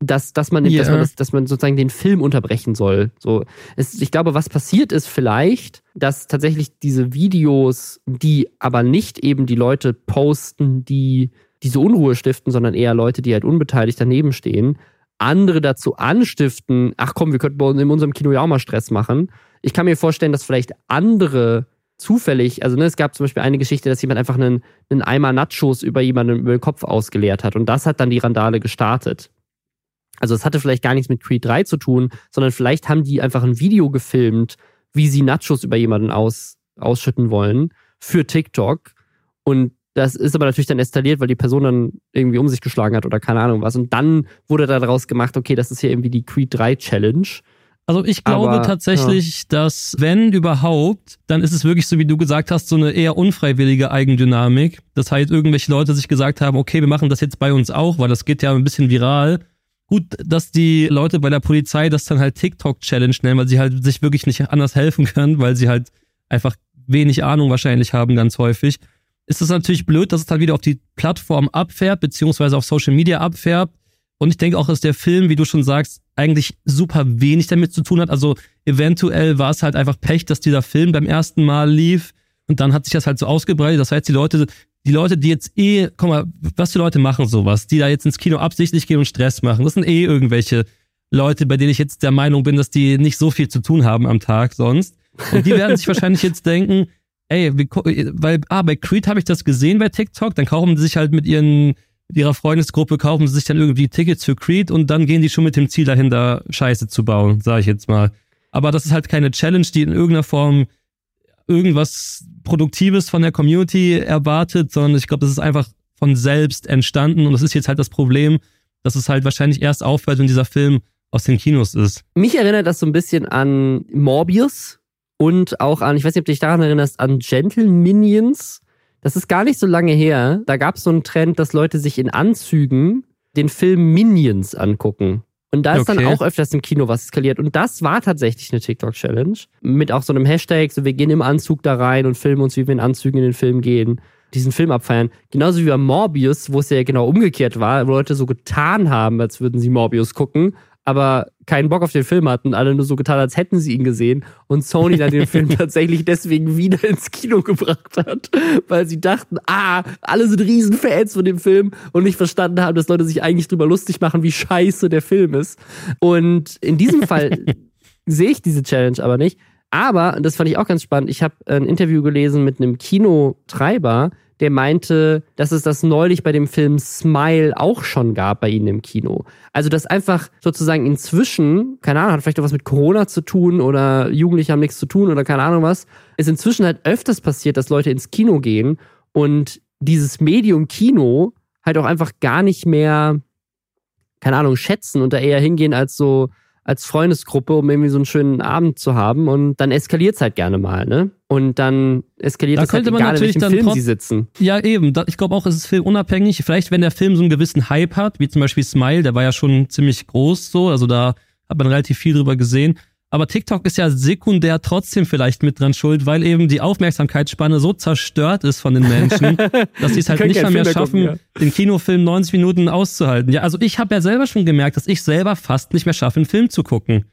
dass, dass, man, yeah. dass, man das, dass man sozusagen den Film unterbrechen soll. So, es, ich glaube, was passiert ist vielleicht, dass tatsächlich diese Videos, die aber nicht eben die Leute posten, die diese Unruhe stiften, sondern eher Leute, die halt unbeteiligt daneben stehen, andere dazu anstiften, ach komm, wir könnten in unserem Kino ja auch mal Stress machen. Ich kann mir vorstellen, dass vielleicht andere zufällig, also ne, es gab zum Beispiel eine Geschichte, dass jemand einfach einen, einen Eimer Nachos über jemanden über den Kopf ausgeleert hat und das hat dann die Randale gestartet. Also es hatte vielleicht gar nichts mit Creed 3 zu tun, sondern vielleicht haben die einfach ein Video gefilmt, wie sie Nachos über jemanden aus, ausschütten wollen für TikTok. Und das ist aber natürlich dann eskaliert, weil die Person dann irgendwie um sich geschlagen hat oder keine Ahnung was. Und dann wurde daraus gemacht, okay, das ist hier irgendwie die Creed 3 Challenge. Also ich glaube aber, tatsächlich, ja. dass wenn überhaupt, dann ist es wirklich so, wie du gesagt hast, so eine eher unfreiwillige Eigendynamik. Das heißt, irgendwelche Leute sich gesagt haben, okay, wir machen das jetzt bei uns auch, weil das geht ja ein bisschen viral. Gut, dass die Leute bei der Polizei das dann halt TikTok-Challenge nennen, weil sie halt sich wirklich nicht anders helfen können, weil sie halt einfach wenig Ahnung wahrscheinlich haben, ganz häufig. Ist es natürlich blöd, dass es dann wieder auf die Plattform abfärbt, beziehungsweise auf Social Media abfärbt. Und ich denke auch, dass der Film, wie du schon sagst, eigentlich super wenig damit zu tun hat. Also eventuell war es halt einfach Pech, dass dieser Film beim ersten Mal lief und dann hat sich das halt so ausgebreitet. Das heißt, die Leute die Leute, die jetzt eh, guck mal, was für Leute machen sowas, die da jetzt ins Kino absichtlich gehen und Stress machen, das sind eh irgendwelche Leute, bei denen ich jetzt der Meinung bin, dass die nicht so viel zu tun haben am Tag sonst. Und die werden sich [LAUGHS] wahrscheinlich jetzt denken, ey, weil, ah, bei Creed habe ich das gesehen bei TikTok, dann kaufen sie sich halt mit ihren, mit ihrer Freundesgruppe, kaufen sie sich dann irgendwie Tickets für Creed und dann gehen die schon mit dem Ziel dahinter, Scheiße zu bauen, sage ich jetzt mal. Aber das ist halt keine Challenge, die in irgendeiner Form irgendwas Produktives von der Community erwartet, sondern ich glaube, das ist einfach von selbst entstanden und das ist jetzt halt das Problem, dass es halt wahrscheinlich erst aufhört, wenn dieser Film aus den Kinos ist. Mich erinnert das so ein bisschen an Morbius und auch an, ich weiß nicht, ob du dich daran erinnerst, an Gentle Minions. Das ist gar nicht so lange her. Da gab es so einen Trend, dass Leute sich in Anzügen den Film Minions angucken. Und da ist okay. dann auch öfters im Kino was skaliert. Und das war tatsächlich eine TikTok-Challenge. Mit auch so einem Hashtag, so wir gehen im Anzug da rein und filmen uns, wie wir in Anzügen in den Film gehen. Diesen Film abfeiern. Genauso wie bei Morbius, wo es ja genau umgekehrt war, wo Leute so getan haben, als würden sie Morbius gucken aber keinen Bock auf den Film hatten, alle nur so getan, als hätten sie ihn gesehen und Sony dann den Film [LAUGHS] tatsächlich deswegen wieder ins Kino gebracht hat, weil sie dachten, ah, alle sind Riesenfans von dem Film und nicht verstanden haben, dass Leute sich eigentlich drüber lustig machen, wie scheiße der Film ist. Und in diesem Fall [LAUGHS] sehe ich diese Challenge aber nicht. Aber, das fand ich auch ganz spannend, ich habe ein Interview gelesen mit einem Kinotreiber, der meinte, dass es das neulich bei dem Film Smile auch schon gab bei ihnen im Kino. Also, dass einfach sozusagen inzwischen, keine Ahnung, hat vielleicht auch was mit Corona zu tun oder Jugendliche haben nichts zu tun oder keine Ahnung was, ist inzwischen halt öfters passiert, dass Leute ins Kino gehen und dieses Medium Kino halt auch einfach gar nicht mehr, keine Ahnung, schätzen und da eher hingehen als so, als Freundesgruppe, um irgendwie so einen schönen Abend zu haben. Und dann eskaliert es halt gerne mal, ne? Und dann eskaliert Da es halt könnte man egal, in natürlich welchem dann Film sie sitzen. Ja, eben. Da- Ich glaube auch, es ist filmunabhängig. Vielleicht, wenn der Film so einen gewissen Hype hat, wie zum Beispiel Smile, der war ja schon ziemlich groß so, also da hat man relativ viel drüber gesehen. Aber TikTok ist ja sekundär trotzdem vielleicht mit dran schuld, weil eben die Aufmerksamkeitsspanne so zerstört ist von den Menschen, [LAUGHS] dass sie es halt nicht mehr mehr schaffen, gucken, den Kinofilm 90 Minuten auszuhalten. Ja, also ich habe ja selber schon gemerkt, dass ich selber fast nicht mehr schaffe, einen Film zu gucken.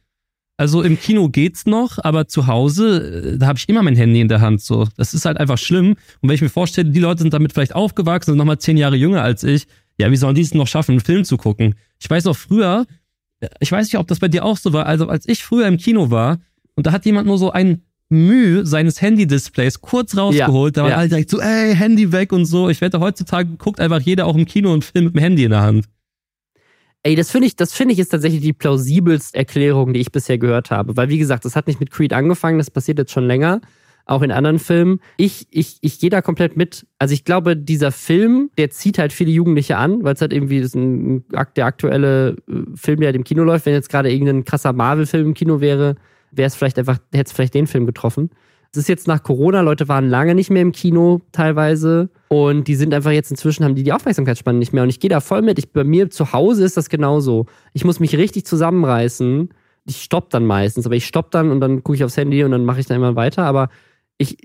Also im Kino geht's noch, aber zu Hause, äh, da habe ich immer mein Handy in der Hand. So, das ist halt einfach schlimm. Und wenn ich mir vorstelle, die Leute sind damit vielleicht aufgewachsen, sind nochmal zehn Jahre jünger als ich, ja, wie sollen die es noch schaffen, einen Film zu gucken? Ich weiß auch früher, ich weiß nicht, ob das bei dir auch so war. Also als ich früher im Kino war und da hat jemand nur so ein Mühe seines Handy-Displays kurz rausgeholt, da waren ja. alle direkt so, ey, Handy weg und so. Ich wette, heutzutage guckt einfach jeder auch im Kino einen Film mit dem Handy in der Hand. Ey, das finde ich, das finde ich ist tatsächlich die plausibelste Erklärung, die ich bisher gehört habe. Weil, wie gesagt, das hat nicht mit Creed angefangen, das passiert jetzt schon länger, auch in anderen Filmen. Ich, ich, ich gehe da komplett mit. Also ich glaube, dieser Film, der zieht halt viele Jugendliche an, weil es halt irgendwie ist ein, der aktuelle äh, Film, der halt im Kino läuft. Wenn jetzt gerade irgendein krasser Marvel-Film im Kino wäre, wäre es vielleicht einfach, hätte es vielleicht den Film getroffen. Es ist jetzt nach Corona, Leute waren lange nicht mehr im Kino teilweise und die sind einfach jetzt inzwischen, haben die die Aufmerksamkeitsspanne nicht mehr und ich gehe da voll mit. Ich, bei mir zu Hause ist das genauso. Ich muss mich richtig zusammenreißen. Ich stopp dann meistens, aber ich stopp dann und dann gucke ich aufs Handy und dann mache ich dann immer weiter. Aber ich,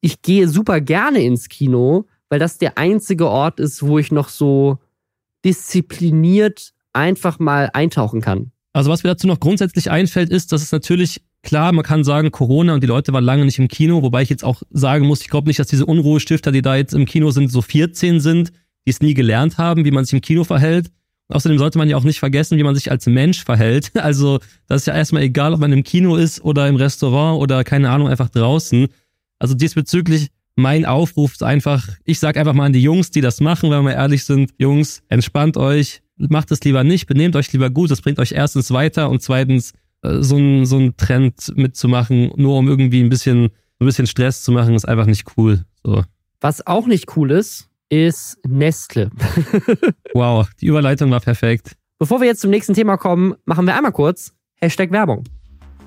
ich gehe super gerne ins Kino, weil das der einzige Ort ist, wo ich noch so diszipliniert einfach mal eintauchen kann. Also was mir dazu noch grundsätzlich einfällt, ist, dass es natürlich klar, man kann sagen Corona und die Leute waren lange nicht im Kino, wobei ich jetzt auch sagen muss, ich glaube nicht, dass diese Unruhestifter, die da jetzt im Kino sind, so 14 sind, die es nie gelernt haben, wie man sich im Kino verhält. Außerdem sollte man ja auch nicht vergessen, wie man sich als Mensch verhält. [LAUGHS] Also das ist ja erstmal egal, ob man im Kino ist oder im Restaurant oder keine Ahnung, einfach draußen. Also diesbezüglich mein Aufruf ist einfach, ich sag einfach mal an die Jungs, die das machen, wenn wir ehrlich sind, Jungs, entspannt euch, macht es lieber nicht, benehmt euch lieber gut, das bringt euch erstens weiter und zweitens äh, so ein so ein Trend mitzumachen, nur um irgendwie ein bisschen ein bisschen Stress zu machen, ist einfach nicht cool. So. Was auch nicht cool ist, ist Nestle. [LAUGHS] Wow, die Überleitung war perfekt. Bevor wir jetzt zum nächsten Thema kommen, machen wir einmal kurz Hashtag Werbung.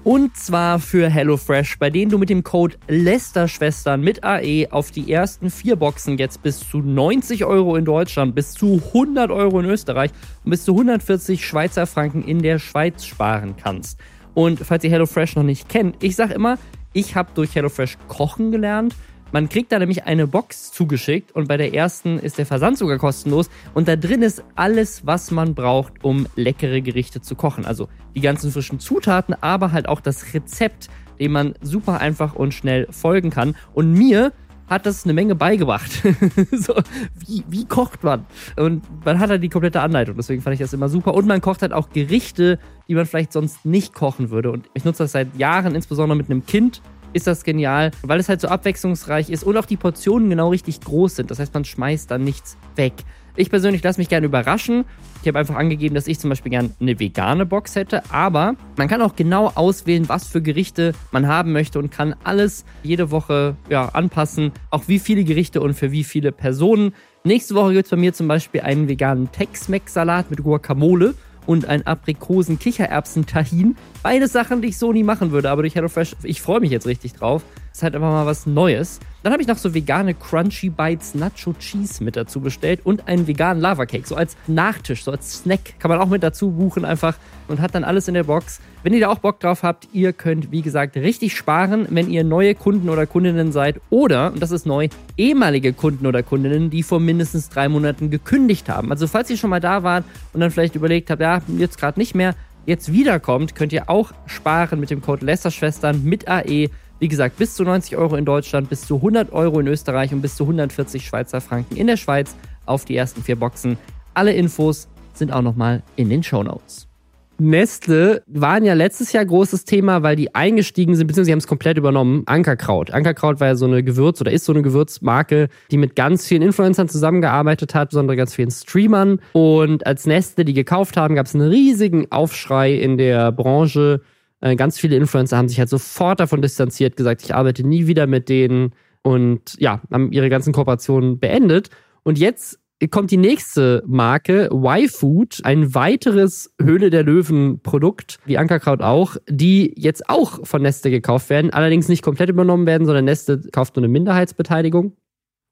Und zwar für HelloFresh, bei denen du mit dem Code Lästerschwestern mit AE auf die ersten vier Boxen jetzt bis zu 90 Euro in Deutschland, bis zu 100 Euro in Österreich und bis zu 140 Schweizer Franken in der Schweiz sparen kannst. Und falls ihr HelloFresh noch nicht kennt, ich sag immer, ich habe durch HelloFresh kochen gelernt. Man kriegt da nämlich eine Box zugeschickt und bei der ersten ist der Versand sogar kostenlos und da drin ist alles, was man braucht, um leckere Gerichte zu kochen. Also die ganzen frischen Zutaten, aber halt auch das Rezept, dem man super einfach und schnell folgen kann. Und mir hat das eine Menge beigebracht. [LAUGHS] so, wie, wie kocht man? Und man hat halt die komplette Anleitung. Deswegen fand ich das immer super. Und man kocht halt auch Gerichte, die man vielleicht sonst nicht kochen würde. Und ich nutze das seit Jahren, insbesondere mit einem Kind ist das genial, weil es halt so abwechslungsreich ist und auch die Portionen genau richtig groß sind. Das heißt, man schmeißt dann nichts weg. Ich persönlich lasse mich gerne überraschen. Ich habe einfach angegeben, dass ich zum Beispiel gerne eine vegane Box hätte, aber man kann auch genau auswählen, was für Gerichte man haben möchte und kann alles jede Woche ja, anpassen, auch wie viele Gerichte und für wie viele Personen. Nächste Woche gibt es bei mir zum Beispiel einen veganen Tex-Mex-Salat mit Guacamole und ein Aprikosen-Kichererbsen-Tahin. Beides Sachen, die ich so nie machen würde, aber durch HelloFresh, ich freue mich jetzt richtig drauf. Ist halt einfach mal was Neues. Dann habe ich noch so vegane Crunchy Bites Nacho Cheese mit dazu bestellt und einen veganen Lava Cake, so als Nachtisch, so als Snack. Kann man auch mit dazu buchen einfach und hat dann alles in der Box. Wenn ihr da auch Bock drauf habt, ihr könnt, wie gesagt, richtig sparen, wenn ihr neue Kunden oder Kundinnen seid oder, und das ist neu, ehemalige Kunden oder Kundinnen, die vor mindestens drei Monaten gekündigt haben. Also falls ihr schon mal da wart und dann vielleicht überlegt habt, ja, jetzt gerade nicht mehr, jetzt wiederkommt, könnt ihr auch sparen mit dem Code Lästerschwestern mit AE. Wie gesagt, bis zu 90 Euro in Deutschland, bis zu 100 Euro in Österreich und bis zu 140 Schweizer Franken in der Schweiz auf die ersten vier Boxen. Alle Infos sind auch nochmal in den Show Notes. Nestle waren ja letztes Jahr großes Thema, weil die eingestiegen sind, beziehungsweise sie haben es komplett übernommen. Ankerkraut. Ankerkraut war ja so eine Gewürz- oder ist so eine Gewürzmarke, die mit ganz vielen Influencern zusammengearbeitet hat, besonders ganz vielen Streamern. Und als Nestle die gekauft haben, gab es einen riesigen Aufschrei in der Branche. Äh, ganz viele Influencer haben sich halt sofort davon distanziert, gesagt, ich arbeite nie wieder mit denen und ja, haben ihre ganzen Kooperationen beendet. Und jetzt kommt die nächste Marke, Y-Food, ein weiteres Höhle der Löwen-Produkt, wie Ankerkraut auch, die jetzt auch von Neste gekauft werden, allerdings nicht komplett übernommen werden, sondern Neste kauft nur eine Minderheitsbeteiligung.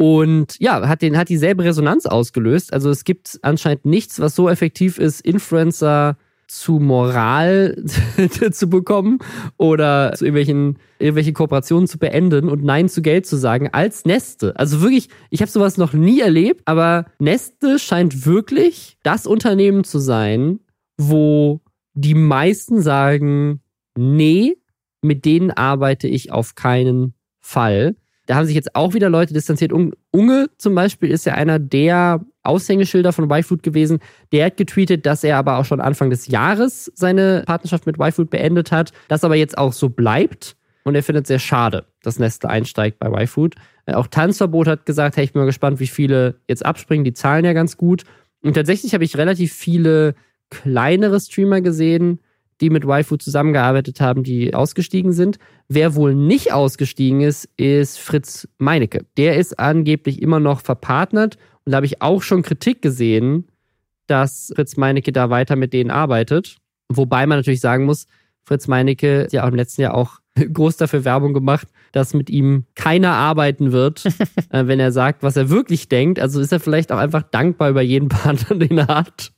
Und ja, hat, den, hat dieselbe Resonanz ausgelöst. Also es gibt anscheinend nichts, was so effektiv ist, Influencer zu Moral [LAUGHS] zu bekommen oder zu irgendwelchen irgendwelche Kooperationen zu beenden und Nein zu Geld zu sagen als Neste. Also wirklich, ich habe sowas noch nie erlebt, aber Neste scheint wirklich das Unternehmen zu sein, wo die meisten sagen, nee, mit denen arbeite ich auf keinen Fall. Da haben sich jetzt auch wieder Leute distanziert. Unge zum Beispiel ist ja einer der Aushängeschilder von YFood gewesen. Der hat getweetet, dass er aber auch schon Anfang des Jahres seine Partnerschaft mit YFood beendet hat, das aber jetzt auch so bleibt. Und er findet es sehr schade, dass Nestle einsteigt bei YFood. Äh, auch Tanzverbot hat gesagt, hey, ich bin mal gespannt, wie viele jetzt abspringen. Die zahlen ja ganz gut. Und tatsächlich habe ich relativ viele kleinere Streamer gesehen, die mit Waifu zusammengearbeitet haben, die ausgestiegen sind. Wer wohl nicht ausgestiegen ist, ist Fritz Meinecke. Der ist angeblich immer noch verpartnert und da habe ich auch schon Kritik gesehen, dass Fritz Meinecke da weiter mit denen arbeitet. Wobei man natürlich sagen muss, Fritz Meinecke hat ja auch im letzten Jahr auch [LAUGHS] groß dafür Werbung gemacht, dass mit ihm keiner arbeiten wird, [LAUGHS] äh, wenn er sagt, was er wirklich denkt. Also ist er vielleicht auch einfach dankbar über jeden Partner, [LAUGHS] den er hat.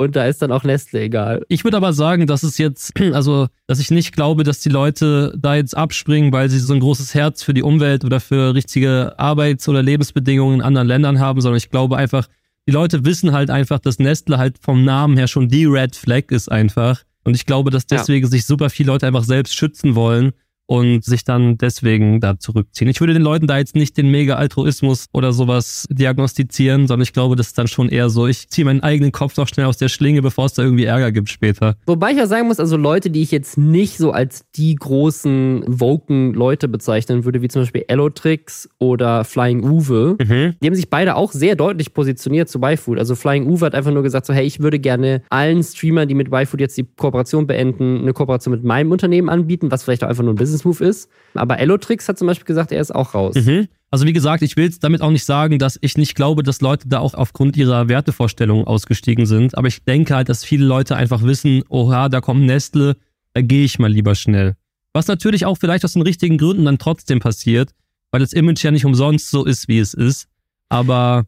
Und da ist dann auch Nestle egal. Ich würde aber sagen, dass es jetzt, [CLEARS THROAT] also, dass ich nicht glaube, dass die Leute da jetzt abspringen, weil sie so ein großes Herz für die Umwelt oder für richtige Arbeits- oder Lebensbedingungen in anderen Ländern haben, sondern ich glaube einfach, die Leute wissen halt einfach, dass Nestle halt vom Namen her schon die Red Flag ist einfach. Und ich glaube, dass deswegen ja. sich super viele Leute einfach selbst schützen wollen und sich dann deswegen da zurückziehen. Ich würde den Leuten da jetzt nicht den Mega-Altruismus oder sowas diagnostizieren, sondern ich glaube, das ist dann schon eher so, ich ziehe meinen eigenen Kopf noch schnell aus der Schlinge, bevor es da irgendwie Ärger gibt später. Wobei ich auch sagen muss, also Leute, die ich jetzt nicht so als die großen woken Leute bezeichnen würde, wie zum Beispiel Elotrix oder Flying Uwe, mhm. die haben sich beide auch sehr deutlich positioniert zu YFood. Also Flying Uwe hat einfach nur gesagt so, hey, ich würde gerne allen Streamern, die mit YFood jetzt die Kooperation beenden, eine Kooperation mit meinem Unternehmen anbieten, was vielleicht auch einfach nur ein Business Business-Move ist. Aber Elotrix hat zum Beispiel gesagt, er ist auch raus. Mhm. Also wie gesagt, ich will damit auch nicht sagen, dass ich nicht glaube, dass Leute da auch aufgrund ihrer Wertevorstellungen ausgestiegen sind. Aber ich denke halt, dass viele Leute einfach wissen, oha, da kommt Nestle, da gehe ich mal lieber schnell. Was natürlich auch vielleicht aus den richtigen Gründen dann trotzdem passiert, weil das Image ja nicht umsonst so ist, wie es ist. Aber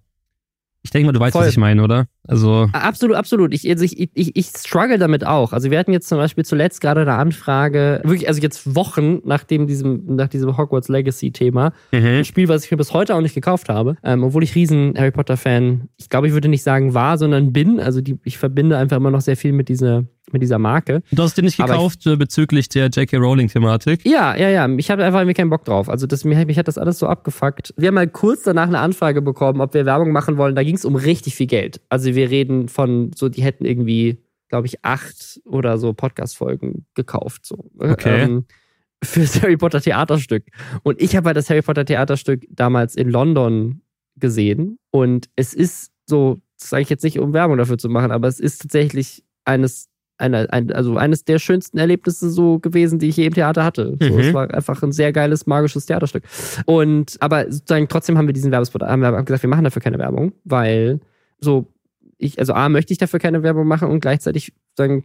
ich denke mal, du weißt, Voll. was ich meine, oder? Also absolut, absolut. Ich, also ich, ich, ich struggle damit auch. Also wir hatten jetzt zum Beispiel zuletzt gerade eine Anfrage, wirklich, also jetzt Wochen nach dem diesem, nach diesem Hogwarts Legacy-Thema, mhm. ein Spiel, was ich mir bis heute auch nicht gekauft habe, ähm, obwohl ich riesen Harry Potter-Fan, ich glaube, ich würde nicht sagen war, sondern bin. Also die, ich verbinde einfach immer noch sehr viel mit dieser mit dieser Marke. Du hast den nicht gekauft ich, äh, bezüglich der J.K. Rowling-Thematik? Ja, ja, ja. Ich habe einfach irgendwie keinen Bock drauf. Also das, mich, mich hat das alles so abgefuckt. Wir haben mal kurz danach eine Anfrage bekommen, ob wir Werbung machen wollen. Da ging es um richtig viel Geld. Also wir reden von so, die hätten irgendwie, glaube ich, acht oder so Podcast-Folgen gekauft. So. Okay. Ähm, für das Harry Potter Theaterstück. Und ich habe halt das Harry Potter Theaterstück damals in London gesehen. Und es ist so, das sage ich jetzt nicht, um Werbung dafür zu machen, aber es ist tatsächlich eines eine, ein, also eines der schönsten Erlebnisse so gewesen, die ich je im Theater hatte. So, mhm. Es war einfach ein sehr geiles, magisches Theaterstück. Und aber sozusagen trotzdem haben wir diesen Werbespot, haben wir gesagt, wir machen dafür keine Werbung, weil so ich, also A, möchte ich dafür keine Werbung machen und gleichzeitig sagen,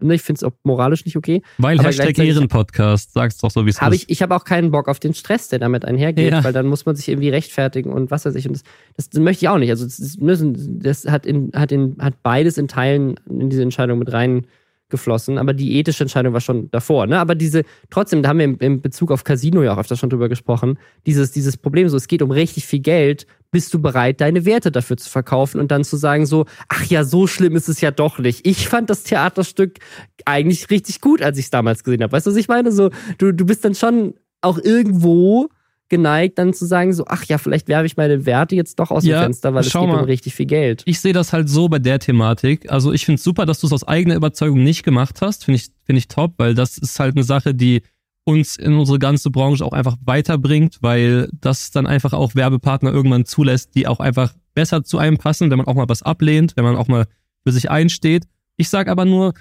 ne, ich finde es auch moralisch nicht okay. Weil Hashtag Ehrenpodcast, sag's doch so, wie es ist. Ich, ich habe auch keinen Bock auf den Stress, der damit einhergeht, ja. weil dann muss man sich irgendwie rechtfertigen und was weiß ich. Und das, das, das möchte ich auch nicht. Also das, das hat, in, hat, in, hat beides in Teilen in diese Entscheidung mit rein geflossen, aber die ethische Entscheidung war schon davor. Ne? Aber diese, trotzdem, da haben wir im, Bezug auf Casino ja auch öfter schon drüber gesprochen, dieses, dieses Problem, so es geht um richtig viel Geld, bist du bereit, deine Werte dafür zu verkaufen und dann zu sagen so, ach ja, so schlimm ist es ja doch nicht. Ich fand das Theaterstück eigentlich richtig gut, als ich es damals gesehen habe. Weißt du, was ich meine? So, du, du bist dann schon auch irgendwo geneigt, dann zu sagen, so, ach ja, vielleicht werfe ich meine Werte jetzt doch aus Ja, dem Fenster, weil es geht mal. um richtig viel Geld. Ich sehe das halt so bei der Thematik. Also ich finde es super, dass du es aus eigener Überzeugung nicht gemacht hast. Finde ich, finde ich top, weil das ist halt eine Sache, die uns in unsere ganze Branche auch einfach weiterbringt, weil das dann einfach auch Werbepartner irgendwann zulässt, die auch einfach besser zu einem passen, wenn man auch mal was ablehnt, wenn man auch mal für sich einsteht. Ich sag aber nur,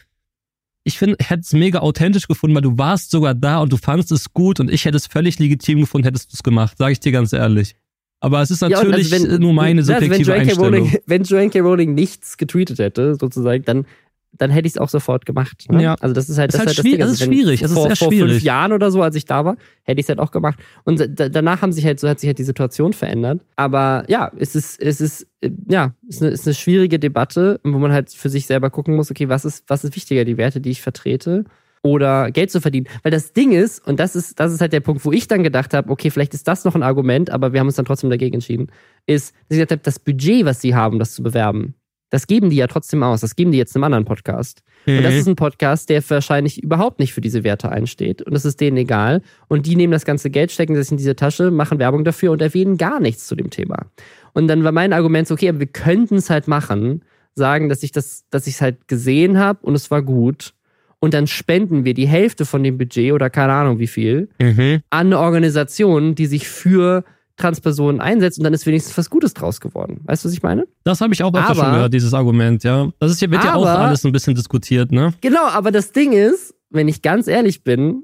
ich finde, hätte es mega authentisch gefunden, weil du warst sogar da und du fandest es gut und ich hätte es völlig legitim gefunden, hättest du es gemacht, sage ich dir ganz ehrlich. Aber es ist Ja, und natürlich also wenn- nur meine Ja, also subjektive [LAUGHS] wenn. Einstellung. Rowling, wenn Joanne K. Rowling nichts getweetet hätte, sozusagen, dann, dann hätte ich es auch sofort gemacht. Ne? Ja. Also das ist halt ist das, halt das schwierig- Ding. Also ist schwierig, es ist vor, sehr vor fünf Jahren oder so, als ich da war, hätte ich es halt auch gemacht. Und da, danach haben sich halt so hat sich halt die Situation verändert. Aber ja, es ist es ist äh, ja es ist eine, ist eine schwierige Debatte, wo man halt für sich selber gucken muss. Okay, was ist was ist wichtiger, die Werte, die ich vertrete? Oder Geld zu verdienen. Weil das Ding ist, und das ist, das ist halt der Punkt, wo ich dann gedacht habe, okay, vielleicht ist das noch ein Argument, aber wir haben uns dann trotzdem dagegen entschieden, ist, dass ich gesagt habe, das Budget, was sie haben, das zu bewerben, das geben die ja trotzdem aus. Das geben die jetzt einem anderen Podcast. Und das Mhm. ist ein Podcast, der wahrscheinlich überhaupt nicht für diese Werte einsteht. Und das ist denen egal. Und die nehmen das ganze Geld, stecken das in diese Tasche, machen Werbung dafür und erwähnen gar nichts zu dem Thema. Und dann war mein Argument so, okay, aber wir könnten es halt machen, sagen, dass ich das, dass ich es halt gesehen habe und es war gut. Und dann spenden wir die Hälfte von dem Budget oder keine Ahnung wie viel Mhm. an eine Organisation, die sich für Transpersonen einsetzt und dann ist wenigstens was Gutes draus geworden. Weißt du, was ich meine? Das habe ich auch öfter Aber- schon gehört, dieses Argument, ja. Das ist ja, wird ja auch alles ein bisschen diskutiert, ne? Genau, aber das Ding ist, wenn ich ganz ehrlich bin,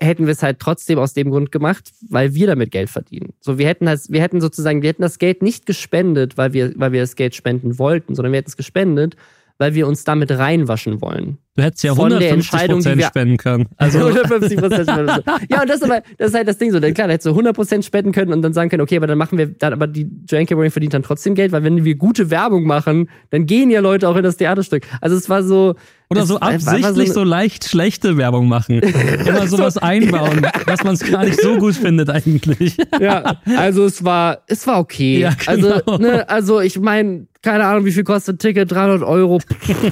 hätten wir es halt trotzdem aus dem Grund gemacht, weil wir damit Geld verdienen. So, wir hätten das, wir hätten sozusagen, wir hätten das Geld nicht gespendet, weil wir, weil wir das Geld spenden wollten, sondern wir hätten es gespendet, weil wir uns damit reinwaschen wollen. Du hättest ja Von der 150 Entscheidung, die Prozent wir- spenden können. Also, [LAUGHS] 150 Prozent spenden. Ja, und das ist aber, das ist halt das Ding so. Denn klar, da hättest du 100 Prozent spenden können und dann sagen können, okay, aber dann machen wir, dann, aber die Joanne K. Rowling verdient dann trotzdem Geld, weil wenn wir gute Werbung machen, dann gehen ja Leute auch in das Theaterstück. Also es war so. oder so absichtlich so, eine- leicht schlechte Werbung machen. [LAUGHS] Immer sowas einbauen, dass man es gar nicht so gut findet eigentlich. Ja, also es war, es war okay. Ja, genau. Also, ne, also ich meine, keine Ahnung, wie viel kostet ein Ticket? 300 Euro. [LAUGHS]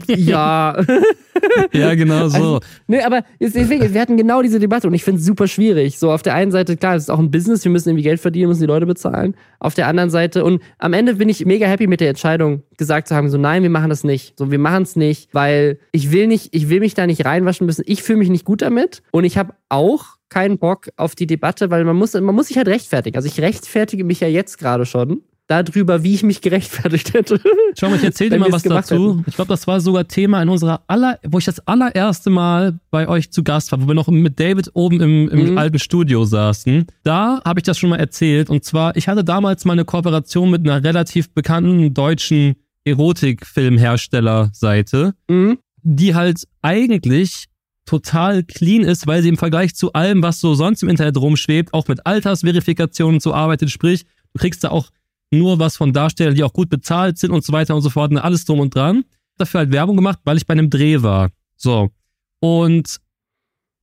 Ja. [LAUGHS] ja, genau so. Also, ne, aber deswegen, wir hatten genau diese Debatte und ich finde es super schwierig. So auf der einen Seite, klar, es ist auch ein Business, wir müssen irgendwie Geld verdienen, müssen die Leute bezahlen. Auf der anderen Seite und am Ende bin ich mega happy mit der Entscheidung, gesagt zu haben, so nein, wir machen das nicht. So, wir machen es nicht, weil ich will nicht, ich will mich da nicht reinwaschen müssen. Ich fühle mich nicht gut damit und ich habe auch keinen Bock auf die Debatte, weil man muss, man muss sich halt rechtfertigen. Also ich rechtfertige mich ja jetzt gerade schon darüber, wie ich mich gerechtfertigt hätte. Schau mal, ich erzähl dir mal was dazu. hätten. Ich glaube, das war sogar Thema in unserer aller, wo ich das allererste Mal bei euch zu Gast war, wo wir noch mit David oben im, im Mhm. alten Studio saßen. Da habe ich das schon mal erzählt. Und zwar, ich hatte damals mal eine Kooperation mit einer relativ bekannten deutschen Erotikfilmherstellerseite, Mhm. die halt eigentlich total clean ist, weil sie im Vergleich zu allem, was so sonst im Internet rumschwebt, auch mit Altersverifikationen so arbeitet. Sprich, du kriegst da auch nur was von Darstellern, die auch gut bezahlt sind und so weiter und so fort. Und alles drum und dran. Dafür halt Werbung gemacht, weil ich bei einem Dreh war. So. Und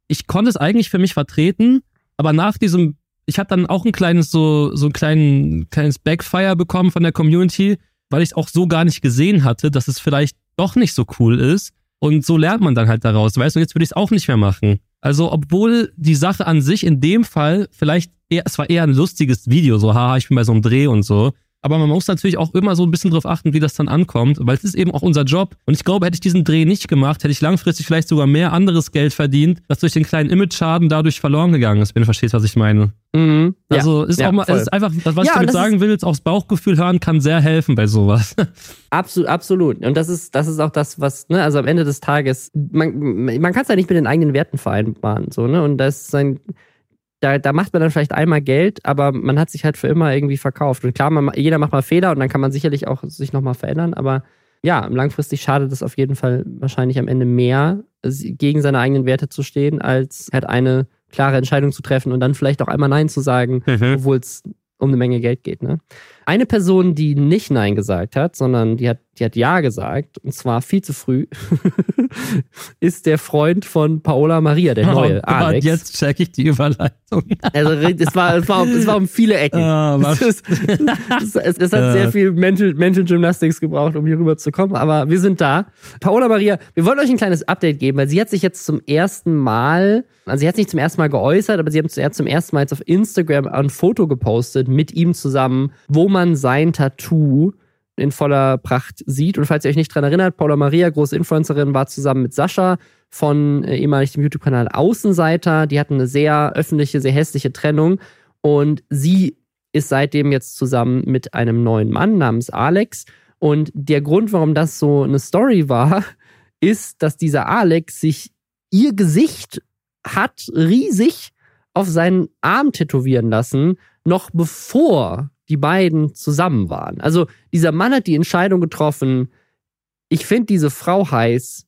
ich konnte es eigentlich für mich vertreten, aber nach diesem, ich hatte dann auch ein kleines, so, so ein kleinen, kleines Backfire bekommen von der Community, weil ich auch so gar nicht gesehen hatte, dass es vielleicht doch nicht so cool ist. Und so lernt man dann halt daraus, weißt du, und jetzt würde ich es auch nicht mehr machen. Also, obwohl die Sache an sich in dem Fall vielleicht eher, es war eher ein lustiges Video, so, haha, ich bin bei so einem Dreh und so. Aber man muss natürlich auch immer so ein bisschen drauf achten, wie das dann ankommt, weil es ist eben auch unser Job. Und ich glaube, hätte ich diesen Dreh nicht gemacht, hätte ich langfristig vielleicht sogar mehr anderes Geld verdient, das durch den kleinen Image-Schaden dadurch verloren gegangen ist, wenn du verstehst, was ich meine. Mhm. Also ist ja, auch mal, voll. ist einfach, das, was Ja, ich damit sagen will, ist aufs Bauchgefühl hören, kann sehr helfen bei sowas. [LAUGHS] Absolut, absolut. Und das ist, das ist auch das, was, ne, also am Ende des Tages, man, man kann es ja nicht mit den eigenen Werten vereinbaren, so, ne? Und das ist ein, da, da macht man dann vielleicht einmal Geld, aber man hat sich halt für immer irgendwie verkauft. Und klar, man, jeder macht mal Fehler und dann kann man sicherlich auch sich nochmal verändern, aber ja, langfristig schadet es auf jeden Fall wahrscheinlich am Ende mehr, gegen seine eigenen Werte zu stehen, als halt eine klare Entscheidung zu treffen und dann vielleicht auch einmal Nein zu sagen, obwohl es um eine Menge Geld geht. Ne? Eine Person, die nicht Nein gesagt hat, sondern die hat, die hat Ja gesagt, und zwar viel zu früh, [LAUGHS] ist der Freund von Paola Maria, der neue oh Gott, Alex. Jetzt check ich die Überleitung. Also es war, es war, es war um viele Ecken. [LAUGHS] Was- es, es, es, es hat sehr Äh. viel Mental, Mental Gymnastics gebraucht, um hier rüber zu kommen, aber wir sind da. Paola Maria, wir wollen euch ein kleines Update geben, weil sie hat sich jetzt zum ersten Mal, also sie hat sich nicht zum ersten Mal geäußert, aber sie hat zuerst zum ersten Mal jetzt auf Instagram ein Foto gepostet mit ihm zusammen, wo man sein Tattoo in voller Pracht sieht. Und falls ihr euch nicht dran erinnert, Paula Maria, große Influencerin, war zusammen mit Sascha von äh, ehemalig dem YouTube-Kanal Außenseiter. Die hatten eine sehr öffentliche, sehr hässliche Trennung. Und sie ist seitdem jetzt zusammen mit einem neuen Mann namens Alex. Und der Grund, warum das so eine Story war, [LAUGHS] ist, dass dieser Alex sich ihr Gesicht hat riesig auf seinen Arm tätowieren lassen, noch bevor die beiden zusammen waren. Also dieser Mann hat die Entscheidung getroffen, ich finde diese Frau heiß,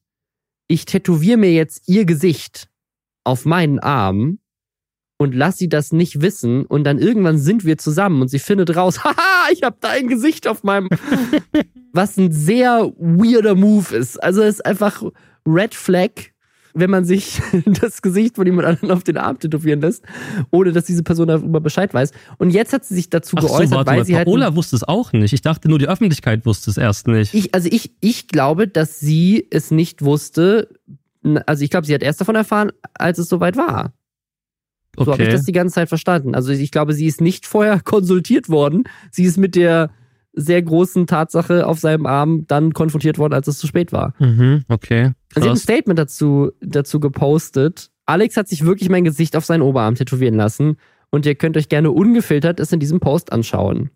ich tätowiere mir jetzt ihr Gesicht auf meinen Arm und lass sie das nicht wissen und dann irgendwann sind wir zusammen und sie findet raus, [LAUGHS] haha, ich habe dein Gesicht auf meinem [LAUGHS] was ein sehr weirder Move ist. Also es ist einfach Red Flag, wenn man sich [LAUGHS] das Gesicht von jemand anderem auf den Arm tätowieren lässt, ohne dass diese Person darüber Bescheid weiß. Und jetzt hat sie sich dazu Ach so, geäußert, warte weil mal, sie halt Paola wusste es auch nicht. Ich dachte nur, die Öffentlichkeit wusste es erst nicht. ich, also ich, ich glaube, dass sie es nicht wusste. Also ich glaube, sie hat erst davon erfahren, als es soweit war. So habe ich okay. das die ganze Zeit verstanden. Also ich glaube, sie ist nicht vorher [LAUGHS] konsultiert worden. Sie ist mit der sehr großen Tatsache auf seinem Arm dann konfrontiert worden, als es zu spät war. Mhm, okay. Sie hat ein Krass. Statement dazu, dazu gepostet. Alex hat sich wirklich mein Gesicht auf seinen Oberarm tätowieren lassen und ihr könnt euch gerne ungefiltert es in diesem Post anschauen.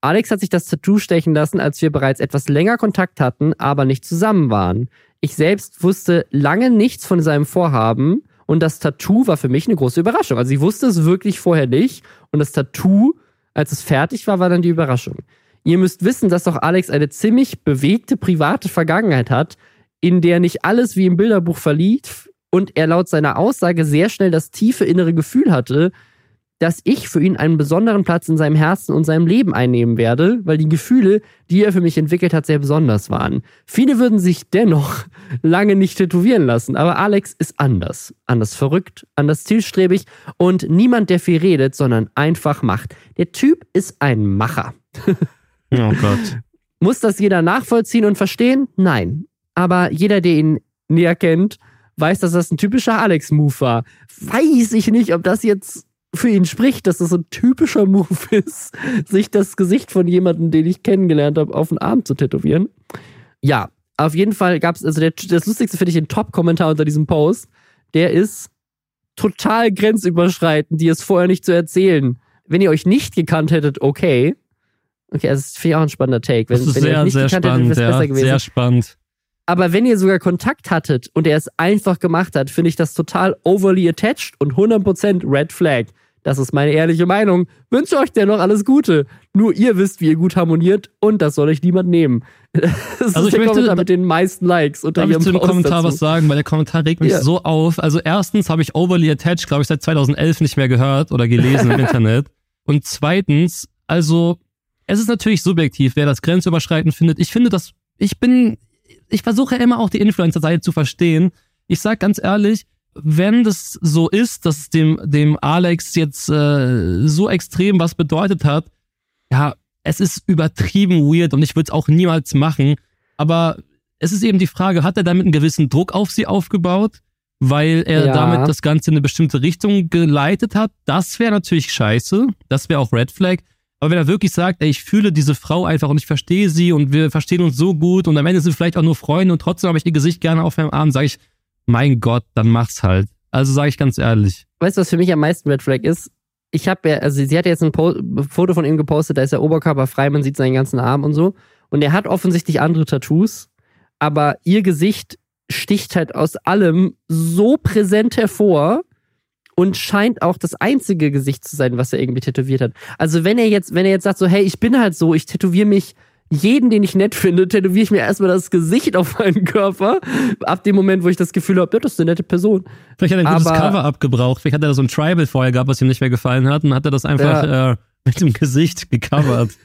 Alex hat sich das Tattoo stechen lassen, als wir bereits etwas länger Kontakt hatten, aber nicht zusammen waren. Ich selbst wusste lange nichts von seinem Vorhaben und das Tattoo war für mich eine große Überraschung. Also ich wusste es wirklich vorher nicht und das Tattoo, als es fertig war, war dann die Überraschung. Ihr müsst wissen, dass auch Alex eine ziemlich bewegte private Vergangenheit hat, in der nicht alles wie im Bilderbuch verlief und er laut seiner Aussage sehr schnell das tiefe innere Gefühl hatte, dass ich für ihn einen besonderen Platz in seinem Herzen und seinem Leben einnehmen werde, weil die Gefühle, die er für mich entwickelt hat, sehr besonders waren. Viele würden sich dennoch [LAUGHS] lange nicht tätowieren lassen, aber Alex ist anders. Anders verrückt, anders zielstrebig und niemand, der viel redet, sondern einfach macht. Der Typ ist ein Macher. [LAUGHS] Oh Gott. Muss das jeder nachvollziehen und verstehen? Nein. Aber jeder, der ihn näher kennt, weiß, dass das ein typischer Alex-Move war. Weiß ich nicht, ob das jetzt für ihn spricht, dass das so ein typischer Move [LAUGHS] ist, sich das Gesicht von jemandem, den ich kennengelernt habe, auf den Arm zu tätowieren. Ja, auf jeden Fall gab es, also der, das Lustigste finde ich den Top-Kommentar unter diesem Post. Der ist total grenzüberschreitend, die es vorher nicht zu erzählen. Wenn ihr euch nicht gekannt hättet, okay. Okay, also das finde ich auch ein spannender Take. Wenn, Das ist wenn ihr euch sehr, nicht sehr gekannt hättet, spannend. wäre es besser Ja, gewesen. sehr spannend. Aber wenn ihr sogar Kontakt hattet und er es einfach gemacht hat, finde ich das total overly attached und 100% Red Flag. Das ist meine ehrliche Meinung. Wünsche euch dennoch alles Gute. Nur ihr wisst, wie ihr gut harmoniert und das soll euch niemand nehmen. [LAUGHS] Das Also ist ich der möchte- Kommentar mit den meisten Likes unter Darf ich ihrem zu dem Post Kommentar dazu. was sagen? Weil der Kommentar regt mich Ja. so auf. Also erstens habe ich Overly Attached, glaube ich, seit 2011 nicht mehr gehört oder gelesen im [LAUGHS] Internet. Und zweitens, also es ist natürlich subjektiv, wer das grenzüberschreitend findet. Ich finde das, ich bin, ich versuche immer auch die Influencer-Seite zu verstehen. Ich sag ganz ehrlich, wenn das so ist, dass es dem, dem Alex jetzt äh, so extrem was bedeutet hat, ja, es ist übertrieben weird und ich würde es auch niemals machen. Aber es ist eben die Frage, hat er damit einen gewissen Druck auf sie aufgebaut, weil er Ja. damit das Ganze in eine bestimmte Richtung geleitet hat? Das wäre natürlich scheiße. Das wäre auch Red Flag. Aber wenn er wirklich sagt, ey, ich fühle diese Frau einfach und ich verstehe sie und wir verstehen uns so gut und am Ende sind wir vielleicht auch nur Freunde und trotzdem habe ich ihr Gesicht gerne auf meinem Arm, sage ich, mein Gott, dann mach's halt. Also sage ich ganz ehrlich. Weißt du, was für mich am meisten Red Flag ist? Ich habe ja, also sie hat jetzt ein po Foto von ihm gepostet, da ist der Oberkörper frei, man sieht seinen ganzen Arm und so. Und er hat offensichtlich andere Tattoos, aber ihr Gesicht sticht halt aus allem so präsent hervor und scheint auch das einzige Gesicht zu sein, was er irgendwie tätowiert hat. Also wenn er jetzt, wenn er jetzt sagt so, hey, ich bin halt so, ich tätowiere mich jeden, den ich nett finde, tätowiere ich mir erstmal das Gesicht auf meinen Körper. Ab dem Moment, wo ich das Gefühl habe, ja, das ist eine nette Person. Vielleicht hat er ein gutes Aber- Cover abgebraucht. Vielleicht hat er da so ein Tribal vorher gehabt, was ihm nicht mehr gefallen hat und hat er das einfach äh, mit dem Gesicht gecovert. [LAUGHS]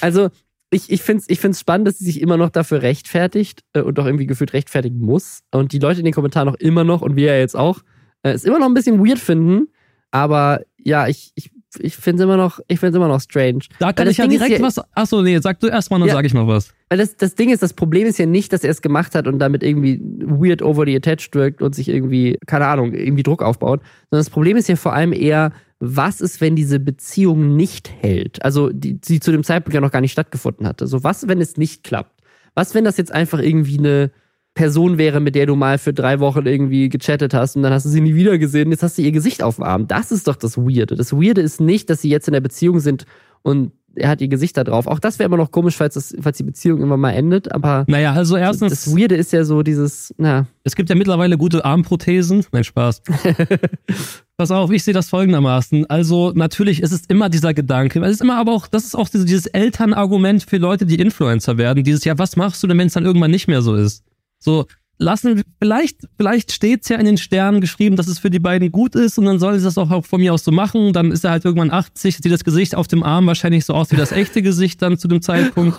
Also, ich, ich finde es ich find's spannend, dass sie sich immer noch dafür rechtfertigt äh, und doch irgendwie gefühlt rechtfertigen muss. Und die Leute in den Kommentaren auch immer noch und wir ja jetzt auch, äh, es immer noch ein bisschen weird finden. Aber ja, ich, ich, ich finde es immer noch, ich finde immer noch strange. Da kann ich ja Ding direkt ja- was. Achso, nee, sag du erst mal, dann Ja. sag ich mal was. Weil das, das Ding ist, das Problem ist ja nicht, dass er es gemacht hat und damit irgendwie weird over the attached wirkt und sich irgendwie, keine Ahnung, irgendwie Druck aufbaut. Sondern das Problem ist ja vor allem eher, was ist, wenn diese Beziehung nicht hält? Also, die, die zu dem Zeitpunkt ja noch gar nicht stattgefunden hatte. So, was, wenn es nicht klappt? Was, wenn das jetzt einfach irgendwie eine Person wäre, mit der du mal für drei Wochen irgendwie gechattet hast und dann hast du sie nie wieder gesehen, jetzt hast du ihr Gesicht auf dem Arm. Das ist doch das Weirde. Das Weirde ist nicht, dass sie jetzt in der Beziehung sind und er hat ihr Gesicht da drauf. Auch das wäre immer noch komisch, falls, das, falls die Beziehung immer mal endet, aber Naja, also erstens, das Weirde ist ja so dieses, na, es gibt ja mittlerweile gute Armprothesen. Nein, Spaß. [LAUGHS] Pass auf, ich sehe das folgendermaßen. Also, natürlich ist es immer dieser Gedanke. Es ist immer aber auch, das ist auch dieses, dieses Elternargument für Leute, die Influencer werden. Dieses, ja, was machst du denn, wenn es dann irgendwann nicht mehr so ist? So, lassen, vielleicht, vielleicht steht's ja in den Sternen geschrieben, dass es für die beiden gut ist und dann soll sie das auch von mir aus so machen. Dann ist er halt irgendwann 80, sieht das Gesicht auf dem Arm wahrscheinlich so aus wie das echte Gesicht dann zu dem Zeitpunkt.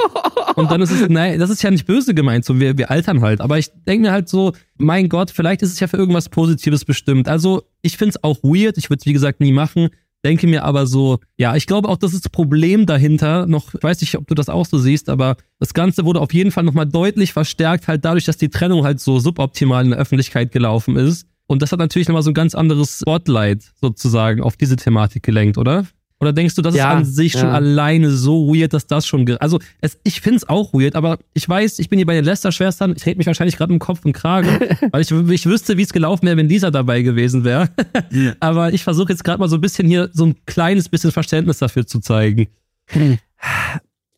Und dann ist es, [LAUGHS] nein, das ist ja nicht böse gemeint, so wir, wir altern halt. Aber ich denke mir halt so, mein Gott, vielleicht ist es ja für irgendwas Positives bestimmt. Also ich find's auch weird, ich würde es wie gesagt nie machen. Denke mir aber so, ja, ich glaube auch, das ist das Problem dahinter noch, ich weiß nicht, ob du das auch so siehst, aber das Ganze wurde auf jeden Fall nochmal deutlich verstärkt, halt dadurch, dass die Trennung halt so suboptimal in der Öffentlichkeit gelaufen ist. Und das hat natürlich nochmal so ein ganz anderes Spotlight sozusagen auf diese Thematik gelenkt, oder? Oder denkst du, das Ja, ist an sich schon ja. alleine so weird, dass das schon. Also, es, ich find's auch weird, aber ich weiß, ich bin hier bei den Lester-Schwestern. Ich rede mich wahrscheinlich gerade im Kopf und Kragen, [LAUGHS] weil ich, ich wüsste, wie es gelaufen wäre, wenn Lisa dabei gewesen wäre. [LAUGHS] aber ich versuche jetzt gerade mal so ein bisschen hier so ein kleines bisschen Verständnis dafür zu zeigen.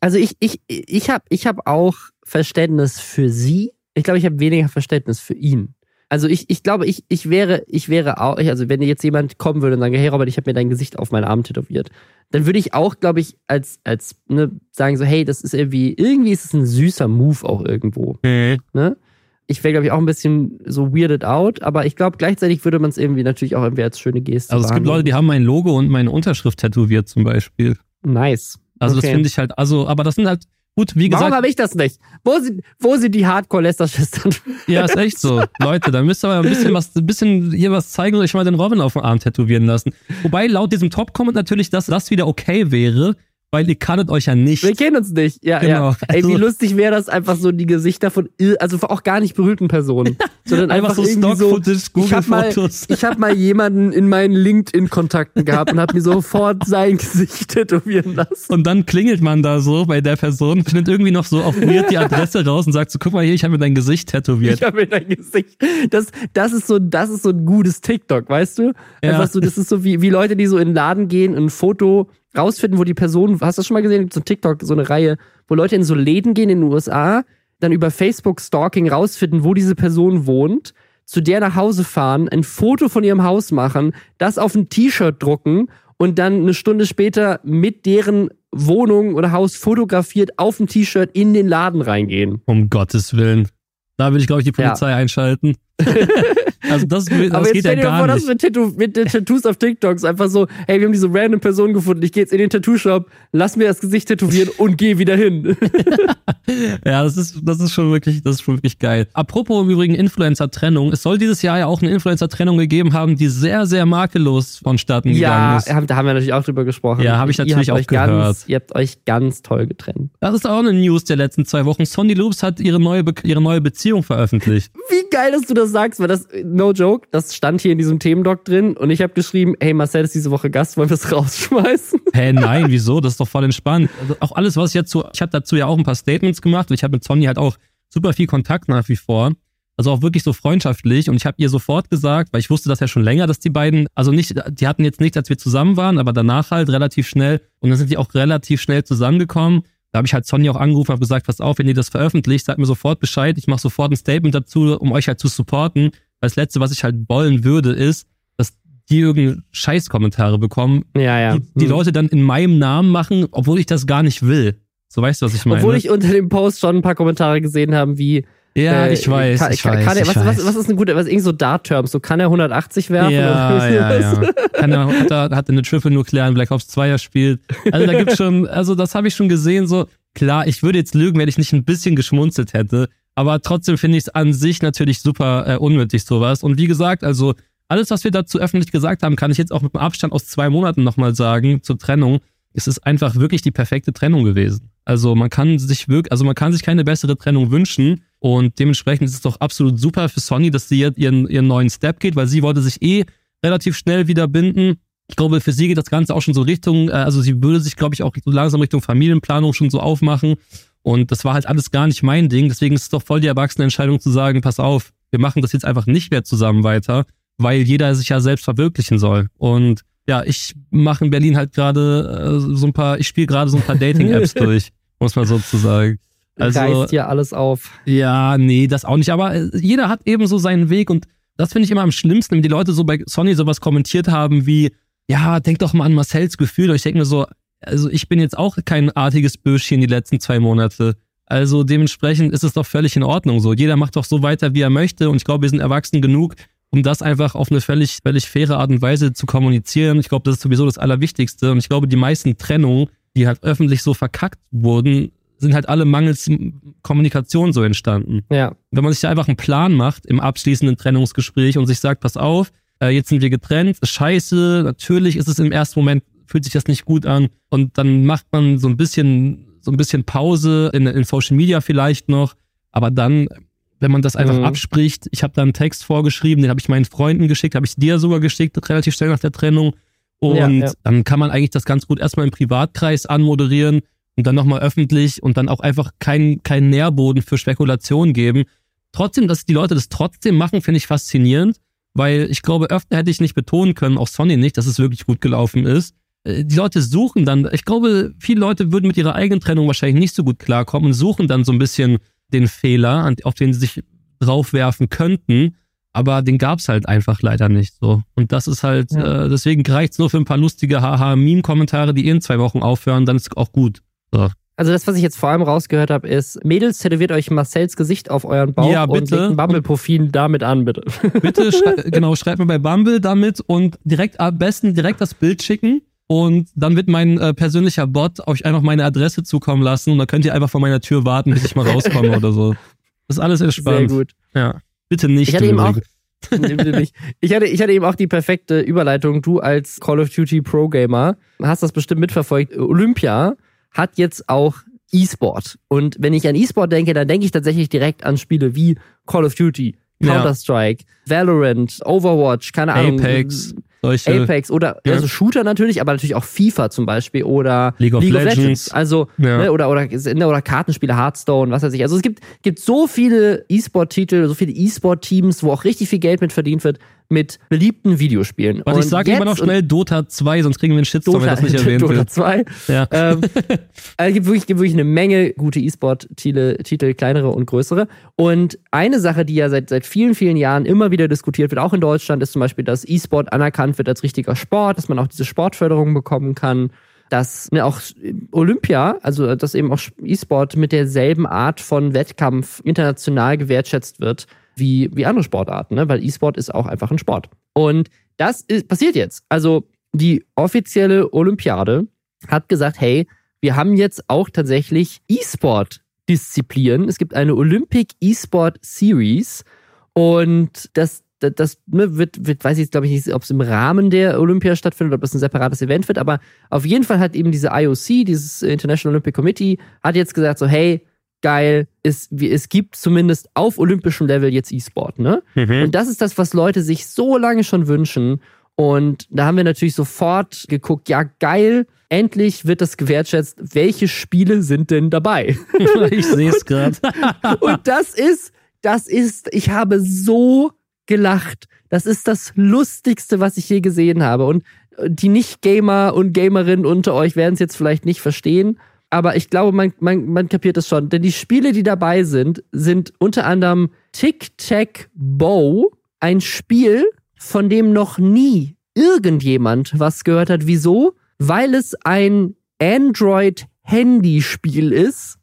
Also ich, ich, ich habe ich hab auch Verständnis für sie. Ich glaube, ich habe weniger Verständnis für ihn. Also ich, ich glaube, ich, ich wäre, ich wäre auch, also wenn jetzt jemand kommen würde und sagen, hey Robert, ich habe mir dein Gesicht auf meinen Arm tätowiert, dann würde ich auch, glaube ich, als, als ne, sagen so, hey, das ist irgendwie, irgendwie ist es ein süßer Move auch irgendwo. Ne? Ich wäre, glaube ich, auch ein bisschen so weirded out, aber ich glaube, gleichzeitig würde man es irgendwie natürlich auch irgendwie als schöne Geste Also es gibt Leute, die haben mein Logo und meine Unterschrift tätowiert zum Beispiel. Nice. Also Okay. das finde ich halt, also, aber das sind halt, gut, wie Warum gesagt, habe ich das nicht? Wo sind, wo sind die Hardcore-Lester-Schwestern? ja, ist echt so. Leute, da müsst ihr aber ein bisschen was, ein bisschen hier was zeigen und euch mal den Robin auf den Arm tätowieren lassen. Wobei laut diesem Top-Comment natürlich, dass das wieder okay wäre, weil ihr kanntet euch ja nicht. Wir kennen uns nicht. Ja, Genau. ja. Ey, wie Also- lustig wäre das einfach so die Gesichter von, also auch gar nicht berühmten Personen, [LAUGHS] sondern einfach, Einfach so irgendwie so. Stock-Footage, Ich habe mal, Google-Fotos. ich hab mal jemanden in meinen LinkedIn-Kontakten gehabt und habe mir sofort [LAUGHS] sein Gesicht tätowieren lassen. Und dann klingelt man da so bei der Person, findet irgendwie noch so auf weird die Adresse raus und sagt so, guck mal hier, ich habe mir dein Gesicht tätowiert. Ich habe mir dein Gesicht. Das, das ist so, das ist so ein gutes TikTok, weißt du? Ja. Einfach so, das ist so wie, wie Leute, die so in den Laden gehen, ein Foto rausfinden, wo die Person, hast du das schon mal gesehen? So ein TikTok, so eine Reihe, wo Leute in so Läden gehen in den USA, dann über Facebook Stalking rausfinden, wo diese Person wohnt, zu der nach Hause fahren, ein Foto von ihrem Haus machen, das auf ein T-Shirt drucken und dann eine Stunde später mit deren Wohnung oder Haus fotografiert auf ein T-Shirt in den Laden reingehen. Um Gottes Willen. Da würde ich, glaube ich, die Polizei einschalten. Also das, das Aber jetzt geht ja stell dir mal gar vor, dass mit, Tattoo, mit den Tattoos auf TikToks einfach so, hey, wir haben diese random Person gefunden, ich gehe jetzt in den Tattoo-Shop, lass mir das Gesicht tätowieren und gehe wieder hin. [LAUGHS] Ja, das ist, das ist schon wirklich, das ist schon wirklich geil. Apropos im Übrigen Influencer-Trennung. Es soll dieses Jahr ja auch eine Influencer-Trennung gegeben haben, die sehr, sehr makellos vonstatten gegangen ja, ist. hab- da haben wir natürlich auch drüber gesprochen. Ja, hab ich natürlich auch euch ganz, gehört. Ihr habt euch ganz toll getrennt. Das ist auch eine News der letzten zwei Wochen. Sonny Loops hat ihre neue, Be ihre neue Beziehung veröffentlicht. Wie geil, dass du das sagst, weil das, no joke, das stand hier in diesem Themendoc drin und ich habe geschrieben, hey, Marcel ist diese Woche Gast, wollen wir es [LAUGHS] rausschmeißen? Hä, nein, wieso? Das ist doch voll entspannt. Also auch alles, was ich jetzt so, ich habe dazu ja auch ein paar Statements gemacht. Ich habe mit Sonny halt auch super viel Kontakt nach wie vor. Also auch wirklich so freundschaftlich. Und ich habe ihr sofort gesagt, weil ich wusste das ja schon länger, dass die beiden, also nicht, die hatten jetzt nichts, als wir zusammen waren, aber danach halt relativ schnell. Und dann sind die auch relativ schnell zusammengekommen. Da habe ich halt Sonny auch angerufen und habe gesagt, pass auf, wenn ihr das veröffentlicht, sagt mir sofort Bescheid. Ich mache sofort ein Statement dazu, um euch halt zu supporten. Weil das Letzte, was ich halt wollen würde, ist, dass die irgendeinen Scheißkommentare bekommen, Ja, ja. die, die Hm. Leute dann in meinem Namen machen, obwohl ich das gar nicht will. So weißt du, was ich meine? Obwohl ich unter dem Post schon ein paar Kommentare gesehen habe, wie Ja, Äh, ich weiß, kann, ich weiß, kann er, ich was, weiß. was, was ist ein guter, was irgend so Dart-Terms? So kann er 180 werfen? Ja, oder ja, ja. [LAUGHS] Kann er, hat, er, hat er eine Triple Nuclear in Black Ops 2 erspielt. Also da gibt's schon, also das habe ich schon gesehen, so, klar, ich würde jetzt lügen, wenn ich nicht ein bisschen geschmunzelt hätte. Aber trotzdem finde ich es an sich natürlich super äh, unnötig, sowas. Und wie gesagt, also alles, was wir dazu öffentlich gesagt haben, kann ich jetzt auch mit einem Abstand aus zwei Monaten nochmal sagen zur Trennung. Es ist einfach wirklich die perfekte Trennung gewesen. Also man kann sich wirklich, also man kann sich keine bessere Trennung wünschen. Und dementsprechend ist es doch absolut super für Sony, dass sie jetzt ihren, ihren neuen Step geht, weil sie wollte sich eh relativ schnell wieder binden. Ich glaube, für sie geht das Ganze auch schon so Richtung, äh, also sie würde sich, glaube ich, auch so langsam Richtung Familienplanung schon so aufmachen. Und das war halt alles gar nicht mein Ding. Deswegen ist es doch voll die erwachsene Entscheidung zu sagen, pass auf, wir machen das jetzt einfach nicht mehr zusammen weiter, weil jeder sich ja selbst verwirklichen soll. Und ja, ich mache in Berlin halt gerade äh, so ein paar, ich spiele gerade so ein paar [LAUGHS] Dating-Apps durch, muss man sozusagen. Also, Reißt hier alles auf. ja, nee, das auch nicht. Aber äh, jeder hat eben so seinen Weg und das finde ich immer am schlimmsten, wenn die Leute so bei Sony sowas kommentiert haben wie, ja, denk doch mal an Marcells Gefühl. Und ich denke mir so, also ich bin jetzt auch kein artiges Böschchen die letzten zwei Monate. Also dementsprechend ist es doch völlig in Ordnung so. Jeder macht doch so weiter, wie er möchte. Und ich glaube, wir sind erwachsen genug, um das einfach auf eine völlig, völlig faire Art und Weise zu kommunizieren. Ich glaube, das ist sowieso das Allerwichtigste. Und ich glaube, die meisten Trennungen, die halt öffentlich so verkackt wurden, sind halt alle mangels Kommunikation so entstanden. Ja. Wenn man sich da einfach einen Plan macht im abschließenden Trennungsgespräch und sich sagt, pass auf, äh, jetzt sind wir getrennt, scheiße, natürlich ist es im ersten Moment, fühlt sich das nicht gut an und dann macht man so ein bisschen, so ein bisschen Pause in, in Social Media vielleicht noch, aber dann, wenn man das einfach Mhm. abspricht, ich habe da einen Text vorgeschrieben, den habe ich meinen Freunden geschickt, habe ich dir sogar geschickt, relativ schnell nach der Trennung und Ja, ja. dann kann man eigentlich das ganz gut erstmal im Privatkreis anmoderieren und dann nochmal öffentlich und dann auch einfach keinen keinen Nährboden für Spekulation geben. Trotzdem, dass die Leute das trotzdem machen, finde ich faszinierend, weil ich glaube, öfter hätte ich nicht betonen können, auch Sonny nicht, dass es wirklich gut gelaufen ist. Äh, Die Leute suchen dann, ich glaube, viele Leute würden mit ihrer eigenen Trennung wahrscheinlich nicht so gut klarkommen und suchen dann so ein bisschen den Fehler, auf den sie sich draufwerfen könnten, aber den gab's halt einfach leider nicht so. Und das ist halt, Ja. äh, deswegen reicht's nur für ein paar lustige Haha-Meme-Kommentare, die in zwei Wochen aufhören, dann ist auch gut. So. Also das, was ich jetzt vor allem rausgehört habe, ist, Mädels, tätowiert euch Marcells Gesicht auf euren Bauch Ja, und legt ein Bumble-Profil damit an, bitte. [LAUGHS] Bitte schrei genau, schreibt mir bei Bumble damit und direkt am besten direkt das Bild schicken. Und dann wird mein äh, persönlicher Bot euch einfach meine Adresse zukommen lassen und dann könnt ihr einfach vor meiner Tür warten, bis ich mal rauskomme [LAUGHS] oder so. Das ist alles Sehr entspannt. gut. Ja. Bitte nicht. Ich hatte eben auch. [LAUGHS] Ich hatte, ich hatte eben auch die perfekte Überleitung. Du als Call of Duty Pro Gamer hast das bestimmt mitverfolgt. Olympia hat jetzt auch E-Sport. Und wenn ich an E-Sport denke, dann denke ich tatsächlich direkt an Spiele wie Call of Duty, Ja. Counter-Strike, Valorant, Overwatch, keine Ahnung. Apex, solche. Apex oder Ja. also Shooter natürlich, aber natürlich auch FIFA zum Beispiel oder League of Legends. Also Ja. ne, oder oder ne, oder Kartenspiele, Hearthstone, was weiß ich. Also es gibt gibt so viele E-Sport-Titel, so viele E-Sport-Teams, wo auch richtig viel Geld mit verdient wird mit beliebten Videospielen. Warte, ich Und sag lieber noch schnell Dota 2, sonst kriegen wir einen Shitstorm, wenn Dota, das nicht [LAUGHS] erwähnt Dota wird. 2. Ja. Ähm, also gibt wirklich, gibt wirklich eine Menge gute E-Sport-Titel, Titel, kleinere und größere. Und eine Sache, die ja seit, seit vielen, vielen Jahren immer wieder diskutiert wird, auch in Deutschland, ist zum Beispiel, dass E-Sport anerkannt wird als richtiger Sport, dass man auch diese Sportförderung bekommen kann. Dass ne, auch Olympia, also dass eben auch E-Sport mit derselben Art von Wettkampf international gewertschätzt wird wie, wie andere Sportarten, ne? weil E-Sport ist auch einfach ein Sport. Und das ist, passiert jetzt. Also die offizielle Olympiade hat gesagt, hey, wir haben jetzt auch tatsächlich E-Sport-Disziplinen. Es gibt eine Olympic E-Sport Series und das, das, das ne, wird, wird, weiß ich jetzt glaube ich nicht, ob es im Rahmen der Olympia stattfindet, ob es ein separates Event wird, aber auf jeden Fall hat eben diese IOC, dieses International Olympic Committee, hat jetzt gesagt so, hey, geil, es, es gibt zumindest auf olympischem Level jetzt E-Sport, ne? Mhm. Und das ist das, was Leute sich so lange schon wünschen. Und da haben wir natürlich sofort geguckt, ja geil, endlich wird das gewertschätzt. Welche Spiele sind denn dabei? [LAUGHS] ich sehe es gerade. [LAUGHS] Und das ist, das ist, ich habe so gelacht. Das ist das Lustigste, was ich je gesehen habe. Und die Nicht-Gamer und Gamerinnen unter euch werden es jetzt vielleicht nicht verstehen. Aber ich glaube, man, man, man kapiert es schon. Denn die Spiele, die dabei sind, sind unter anderem Tic-Tac-Bow, ein Spiel, von dem noch nie irgendjemand was gehört hat. Wieso? Weil es ein Android-Handyspiel ist,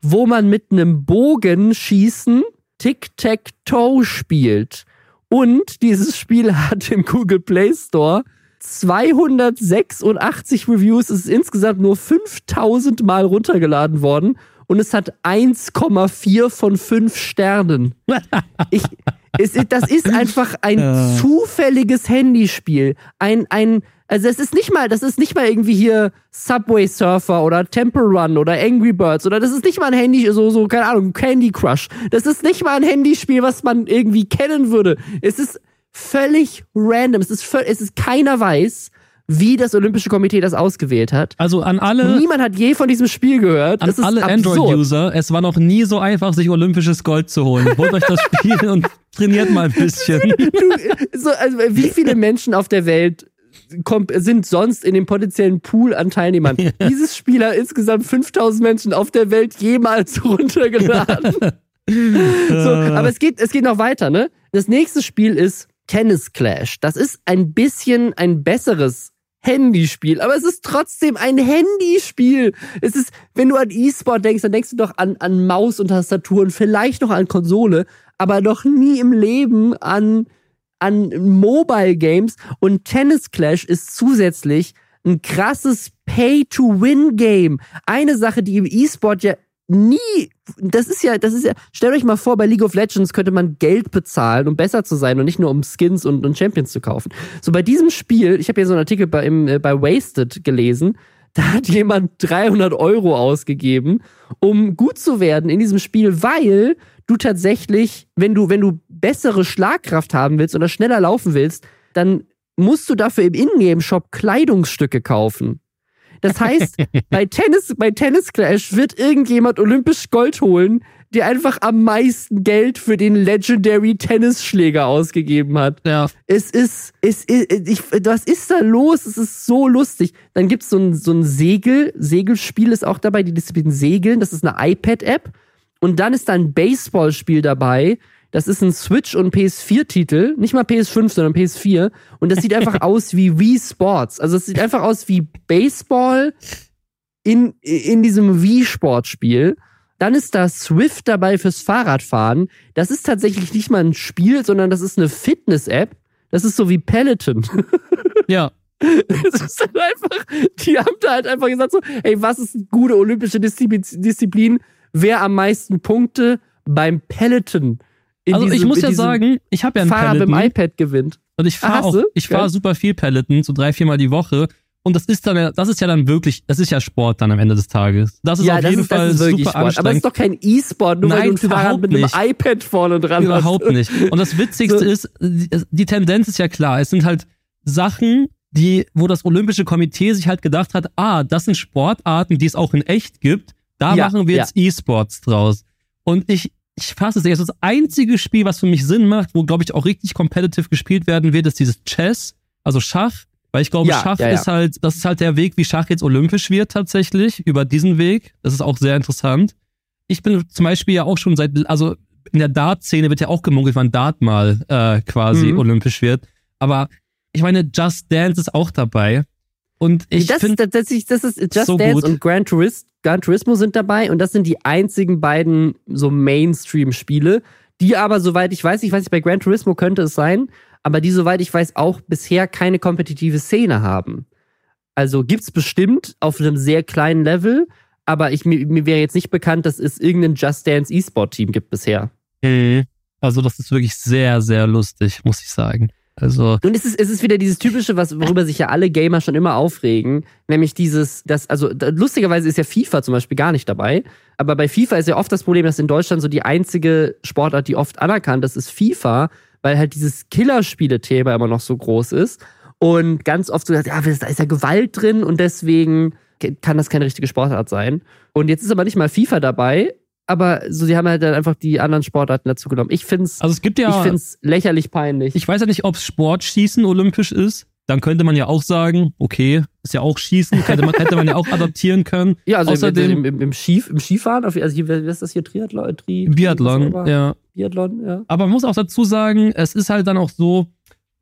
wo man mit einem Bogen schießen Tic-Tac-Toe spielt. Und dieses Spiel [LAUGHS] hat im Google Play Store 286 Reviews. Es ist insgesamt nur 5000 Mal runtergeladen worden und es hat 1,4 von 5 Sternen. [LAUGHS] Ich, es, das ist einfach ein ja. zufälliges Handyspiel. Ein, ein, also es ist nicht mal, das ist nicht mal irgendwie hier Subway Surfer oder Temple Run oder Angry Birds oder das ist nicht mal ein Handy, so, so, keine Ahnung, Candy Crush. Das ist nicht mal ein Handyspiel, was man irgendwie kennen würde. Es ist völlig random. Es ist, es ist keiner weiß, wie das Olympische Komitee das ausgewählt hat. Also an alle. Niemand hat je von diesem Spiel gehört. An alle Android-User, es war noch nie so einfach, sich olympisches Gold zu holen. Holt euch das Spiel und trainiert mal ein bisschen. Du, so, also, wie viele Menschen auf der Welt sind sonst in dem potenziellen Pool an Teilnehmern. Ja. Dieses Spiel hat insgesamt 5000 Menschen auf der Welt jemals [LAUGHS] runtergeladen. so, aber es geht, es geht noch weiter, ne? Das nächste Spiel ist Tennis Clash. Das ist ein bisschen ein besseres Handyspiel, aber es ist trotzdem ein Handyspiel. Es ist, wenn du an E-Sport denkst, dann denkst du doch an, an Maus und Tastatur und vielleicht noch an Konsole, aber noch nie im Leben an, an Mobile Games. Und Tennis Clash ist zusätzlich ein krasses Pay-to-Win-Game. Eine Sache, die im E-Sport ja nie, das ist ja, das ist ja, stellt euch mal vor, bei League of Legends könnte man Geld bezahlen, um besser zu sein und nicht nur um Skins und, und Champions zu kaufen. So bei diesem Spiel, ich habe hier so einen Artikel bei, im, äh, bei Wasted gelesen, [LAUGHS] da hat jemand 300 Euro ausgegeben, um gut zu werden in diesem Spiel, weil du tatsächlich, wenn du, wenn du bessere Schlagkraft haben willst oder schneller laufen willst, dann musst du dafür im Ingame-Shop Kleidungsstücke kaufen. Das heißt, [LAUGHS] bei Tennis, bei Tennis Clash wird irgendjemand olympisch Gold holen, der einfach am meisten Geld für den Legendary Tennisschläger ausgegeben hat. Ja. Es ist, es ist, ich, was ist da los? Es ist so lustig. Dann gibt's so ein, so ein Segel, Segelspiel ist auch dabei, die Disziplin Segeln, das ist eine iPad-App. Und dann ist da ein Baseballspiel dabei, das ist ein Switch- und PS4-Titel, nicht mal PS5, sondern PS4. Und das sieht einfach [LAUGHS] aus wie Wii Sports. Also es sieht einfach aus wie Baseball in, in diesem Wii-Sportspiel. Dann ist da Swift dabei fürs Fahrradfahren. Das ist tatsächlich nicht mal ein Spiel, sondern das ist eine Fitness-App. Das ist so wie Peloton. [LAUGHS] Ja. Es ist dann einfach, die haben da halt einfach gesagt so, hey, was ist eine gute olympische Disziplin? Wer am meisten Punkte beim Peloton also diesem, ich muss ja sagen, ich habe ja ein Fahrer Peloton. mit dem iPad gewinnt. Und ich fahre auch, ich fahre super viel Peloton, so drei, viermal die Woche. Und das ist dann, das ist ja dann wirklich, das ist ja Sport dann am Ende des Tages. Das ist ja, auf das jeden ist, Fall super Sport. anstrengend. Aber es ist doch kein E-Sport, nur Nein, weil du ein Fahrrad mit einem nicht. iPad vorne dran Überhaupt hast. nicht. Und das Witzigste [LAUGHS] So. ist, die, Tendenz ist ja klar. Es sind halt Sachen, die, wo das Olympische Komitee sich halt gedacht hat, ah, das sind Sportarten, die es auch in echt gibt. Da Ja, machen wir ja. jetzt E-Sports draus. Und ich, ich fasse es nicht. Das einzige Spiel, was für mich Sinn macht, wo, glaube ich, auch richtig competitive gespielt werden wird, ist dieses Chess, also Schach. Weil ich glaube, Ja, Schach ja, ja. ist halt, das ist halt der Weg, wie Schach jetzt olympisch wird tatsächlich, über diesen Weg. Das ist auch sehr interessant. Ich bin zum Beispiel ja auch schon seit, also in der Dart-Szene wird ja auch gemunkelt, wann Dart mal äh, quasi Mhm. olympisch wird. Aber ich meine, Just Dance ist auch dabei. Und ich das, finde, das, das, ist- das ist Just so Dance gut. und Gran, Turis, Gran Turismo sind dabei und das sind die einzigen beiden so Mainstream-Spiele, die aber, soweit ich weiß, ich weiß nicht, bei Gran Turismo könnte es sein, aber die, soweit ich weiß, auch bisher keine kompetitive Szene haben. Also gibt's bestimmt auf einem sehr kleinen Level, aber ich, mir, mir wäre jetzt nicht bekannt, dass es irgendein Just Dance E-Sport-Team gibt bisher. Mhm. also das ist wirklich sehr, sehr lustig, muss ich sagen. Also, Und es ist, es ist wieder dieses typische, was, worüber sich ja alle Gamer schon immer aufregen, nämlich dieses, das, also lustigerweise ist ja FIFA zum Beispiel gar nicht dabei, aber bei FIFA ist ja oft das Problem, dass in Deutschland so die einzige Sportart, die oft anerkannt ist, ist FIFA, weil halt dieses Killerspiele-Thema immer noch so groß ist und ganz oft so ja, da ist ja Gewalt drin und deswegen kann das keine richtige Sportart sein. Und jetzt ist aber nicht mal FIFA dabei, aber so, sie haben halt dann einfach die anderen Sportarten dazu genommen. Ich find's, also es gibt ja, ich find's lächerlich peinlich. ich weiß ja nicht, ob Sportschießen olympisch ist. Dann könnte man ja auch sagen, okay, ist ja auch Schießen, könnte man, hätte man ja auch adaptieren können. [LAUGHS] Ja, also Außerdem- im, im, im, Skif im Skifahren, also hier, wer ist das hier? Triathlon? Tri, Im Biathlon, Tri- ja. Biathlon, ja. Aber man muss auch dazu sagen, es ist halt dann auch so,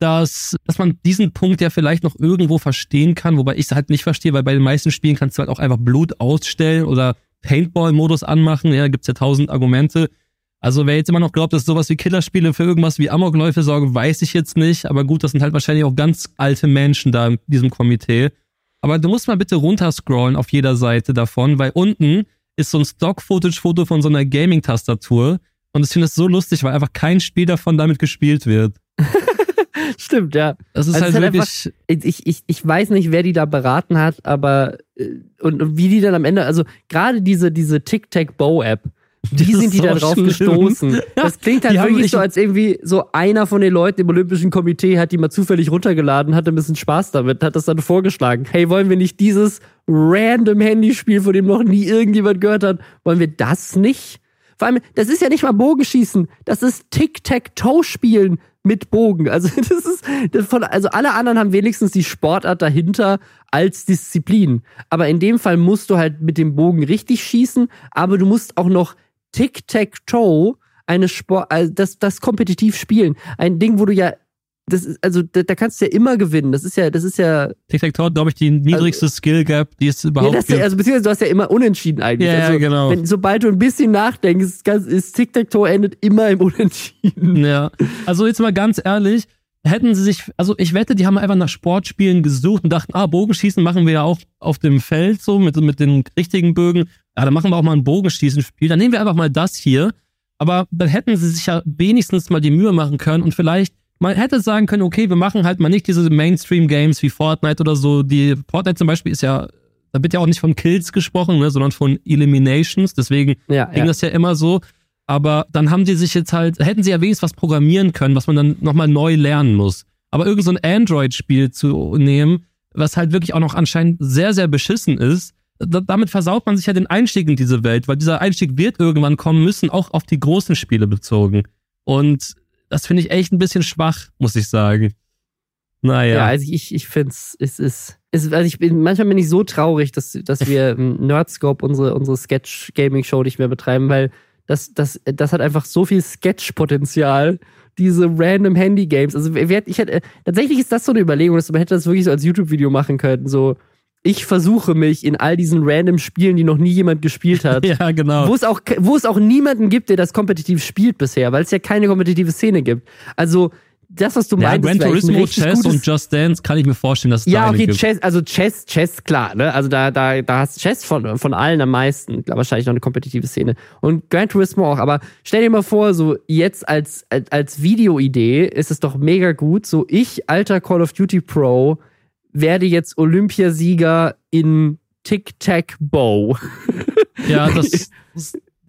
dass, dass man diesen Punkt ja vielleicht noch irgendwo verstehen kann, wobei ich es halt nicht verstehe, weil bei den meisten Spielen kannst du halt auch einfach Blut ausstellen oder Paintball-Modus anmachen, ja, gibt's ja tausend Argumente. Also wer jetzt immer noch glaubt, dass sowas wie Killerspiele für irgendwas wie Amokläufe sorgen, weiß ich jetzt nicht. Aber gut, das sind halt wahrscheinlich auch ganz alte Menschen da in diesem Komitee. Aber du musst mal bitte runterscrollen auf jeder Seite davon, weil unten ist so ein Stock-Footage-Foto von so einer Gaming-Tastatur. Und ich finde es so lustig, weil einfach kein Spiel davon damit gespielt wird. [LAUGHS] [LAUGHS] Stimmt, ja. Das ist Also halt ist halt wirklich. ich, ich, ich weiß nicht, wer die da beraten hat, aber äh, und, und wie die dann am Ende, also gerade diese, diese Tic-Tac-Bow-App, [LAUGHS] wie sind die da so drauf schlimm. gestoßen? [LAUGHS] Das klingt halt Die wirklich so, als irgendwie so einer von den Leuten im Olympischen Komitee hat die mal zufällig runtergeladen, hatte ein bisschen Spaß damit, hat das dann vorgeschlagen. Hey, wollen wir nicht dieses random Handyspiel, von dem noch nie irgendjemand gehört hat, wollen wir das nicht? Vor allem, das ist ja nicht mal Bogenschießen, das ist Tic-Tac-Toe-Spielen mit Bogen. Also [LAUGHS] das ist das von, also alle anderen haben wenigstens die Sportart dahinter als Disziplin. Aber in dem Fall musst du halt mit dem Bogen richtig schießen, aber du musst auch noch Tic-Tac-Toe eine Sport, also das, das kompetitiv spielen. Ein Ding, wo du ja, das ist, also da, da kannst du ja immer gewinnen. Das ist ja, das ist ja, Tic-Tac-Toe, glaube ich, die niedrigste Skill-Gap, die es ja überhaupt das, gibt. also beziehungsweise du hast ja immer unentschieden eigentlich. Ja, ja, also, genau. Wenn, sobald du ein bisschen nachdenkst, ist Tic-Tac-Toe endet immer im Unentschieden. Ja, also jetzt mal ganz ehrlich, hätten sie sich, also ich wette, die haben einfach nach Sportspielen gesucht und dachten, ah, Bogenschießen machen wir ja auch auf dem Feld so mit, mit den richtigen Bögen. Ja, dann machen wir auch mal ein Bogenschießenspiel. Dann nehmen wir einfach mal das hier. Aber dann hätten sie sich ja wenigstens mal die Mühe machen können und vielleicht, man hätte sagen können, okay, wir machen halt mal nicht diese Mainstream-Games wie Fortnite oder so. Die Fortnite zum Beispiel ist ja, da wird ja auch nicht von Kills gesprochen, ne, sondern von Eliminations. Deswegen Ja, ging ja. das ja immer so. Aber dann haben die sich jetzt halt, hätten sie ja wenigstens was programmieren können, was man dann nochmal neu lernen muss. Aber irgend so ein Android-Spiel zu nehmen, was halt wirklich auch noch anscheinend sehr, sehr beschissen ist, da, damit versaut man sich ja den Einstieg in diese Welt, weil dieser Einstieg wird irgendwann kommen müssen, auch auf die großen Spiele bezogen. Und das finde ich echt ein bisschen schwach, muss ich sagen. Naja. Ja, also ich, ich finde es, es ist, also ich bin, manchmal bin ich so traurig, dass, dass wir [LAUGHS] im Nerdscope unsere, unsere Sketch-Gaming-Show nicht mehr betreiben, weil das, das, das hat einfach so viel Sketch-Potenzial, diese random Handy-Games. Also ich hätte, tatsächlich ist das so eine Überlegung, dass man hätte das wirklich so als YouTube-Video machen können, so, ich versuche mich in all diesen random Spielen, die noch nie jemand gespielt hat, [LAUGHS] ja, genau. wo es auch wo es auch niemanden gibt, der das kompetitiv spielt bisher, weil es ja keine kompetitive Szene gibt. Also das, was du ja, meinst, Gran Turismo, Chess und Just Dance kann ich mir vorstellen, dass es ja, da okay, gibt. Chess, also Chess, Chess, klar, ne? Also da, da, da hast Chess von, von allen am meisten, glaub, wahrscheinlich noch eine kompetitive Szene. Und Gran Turismo auch, aber stell dir mal vor, so jetzt als, als, als Videoidee ist es doch mega gut. So, ich, alter Call of Duty Pro, werde jetzt Olympiasieger in Tic-Tac-Bow. [LAUGHS] Ja, das,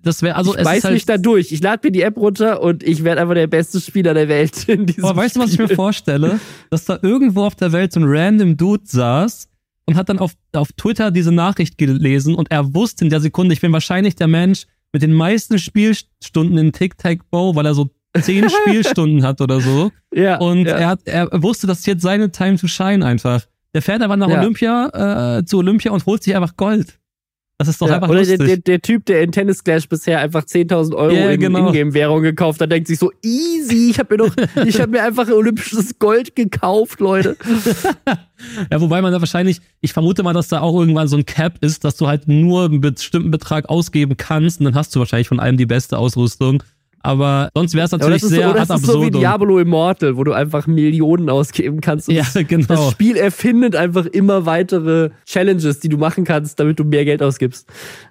das wäre, also ich es halt, mich da durch. Ich lade mir die App runter und ich werde einfach der beste Spieler der Welt [LAUGHS] in diesem Aber weißt du, was ich mir vorstelle? Dass da irgendwo auf der Welt so ein random Dude saß und hat dann auf, auf Twitter diese Nachricht gelesen und er wusste in der Sekunde, ich bin wahrscheinlich der Mensch mit den meisten Spielstunden in Tic-Tac-Bow, weil er so zehn [LAUGHS] Spielstunden hat oder so. Ja, Und ja. er, hat, er wusste, das ist jetzt seine Time to shine einfach. Der fährt einfach nach Ja. Olympia, äh, zu Olympia und holt sich einfach Gold. Das ist doch Ja, einfach oder lustig. der, der, der Typ, der in Tennis Clash bisher einfach 10.000 Euro Ja, in genau. Ingame-Währung gekauft hat, denkt sich so, easy, ich habe mir doch, [LAUGHS] ich habe mir einfach olympisches Gold gekauft, Leute. [LAUGHS] Ja, wobei man da wahrscheinlich, ich vermute mal, dass da auch irgendwann so ein Cap ist, dass du halt nur einen bestimmten Betrag ausgeben kannst und dann hast du wahrscheinlich von allem die beste Ausrüstung. Aber sonst wäre es natürlich so, sehr ad das ist so wie. Diablo Immortal, wo du einfach Millionen ausgeben kannst. Und ja, das, [LAUGHS] genau. das Spiel erfindet einfach immer weitere Challenges, die du machen kannst, damit du mehr Geld ausgibst.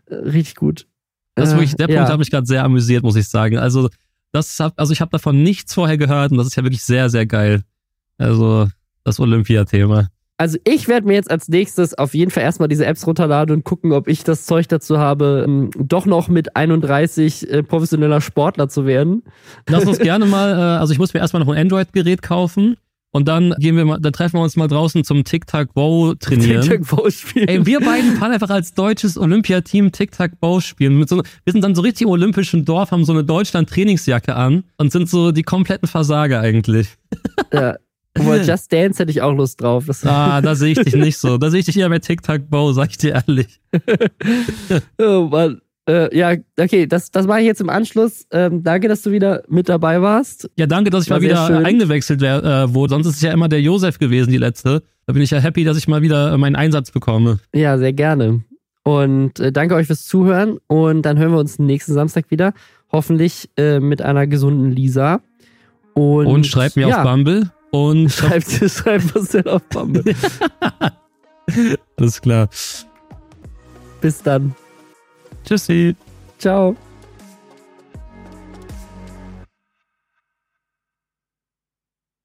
Äh, Richtig gut. Das Äh, wirklich, der ja. Punkt hat mich gerade sehr amüsiert, muss ich sagen. Also, das hab, also ich habe davon nichts vorher gehört und das ist ja wirklich sehr, sehr geil. Also, das Olympia-Thema. Also ich werde mir jetzt als nächstes auf jeden Fall erstmal diese Apps runterladen und gucken, ob ich das Zeug dazu habe, ähm, doch noch mit 31 äh, professioneller Sportler zu werden. Lass uns gerne mal, äh, also ich muss mir erstmal noch ein Android-Gerät kaufen und dann gehen wir mal, dann treffen wir uns mal draußen zum Tic-Tac-Bow trainieren. Tic-Tac-Bow spielen. Ey, wir beiden fahren einfach als deutsches Olympiateam Tic-Tac-Bow spielen. Mit so, wir sind dann so richtig im olympischen Dorf, haben so eine Deutschland-Trainingsjacke an und sind so die kompletten Versager eigentlich. ja. Obwohl, [LAUGHS] Just Dance hätte ich auch Lust drauf. Das, Ah, da sehe ich dich [LAUGHS] nicht so. Da sehe ich dich eher bei Tic-Tac-Bow, sag ich dir ehrlich. [LAUGHS] oh Mann. Äh, ja, okay, das, das mache ich jetzt im Anschluss. Ähm, danke, dass du wieder mit dabei warst. Ja, danke, dass ich War mal wieder schön. eingewechselt wär, äh, wurde. Sonst ist es ja immer der Josef gewesen, die letzte. Da bin ich ja happy, dass ich mal wieder äh, meinen Einsatz bekomme. Ja, sehr gerne. Und äh, danke euch fürs Zuhören. Und dann hören wir uns nächsten Samstag wieder. Hoffentlich äh, mit einer gesunden Lisa. Und, Und schreibt mir ja, auf Bumble. Und [LAUGHS] Schreibt, schreibt was denn auf Bumble. [LAUGHS] alles klar. Bis dann. Tschüssi. Ciao.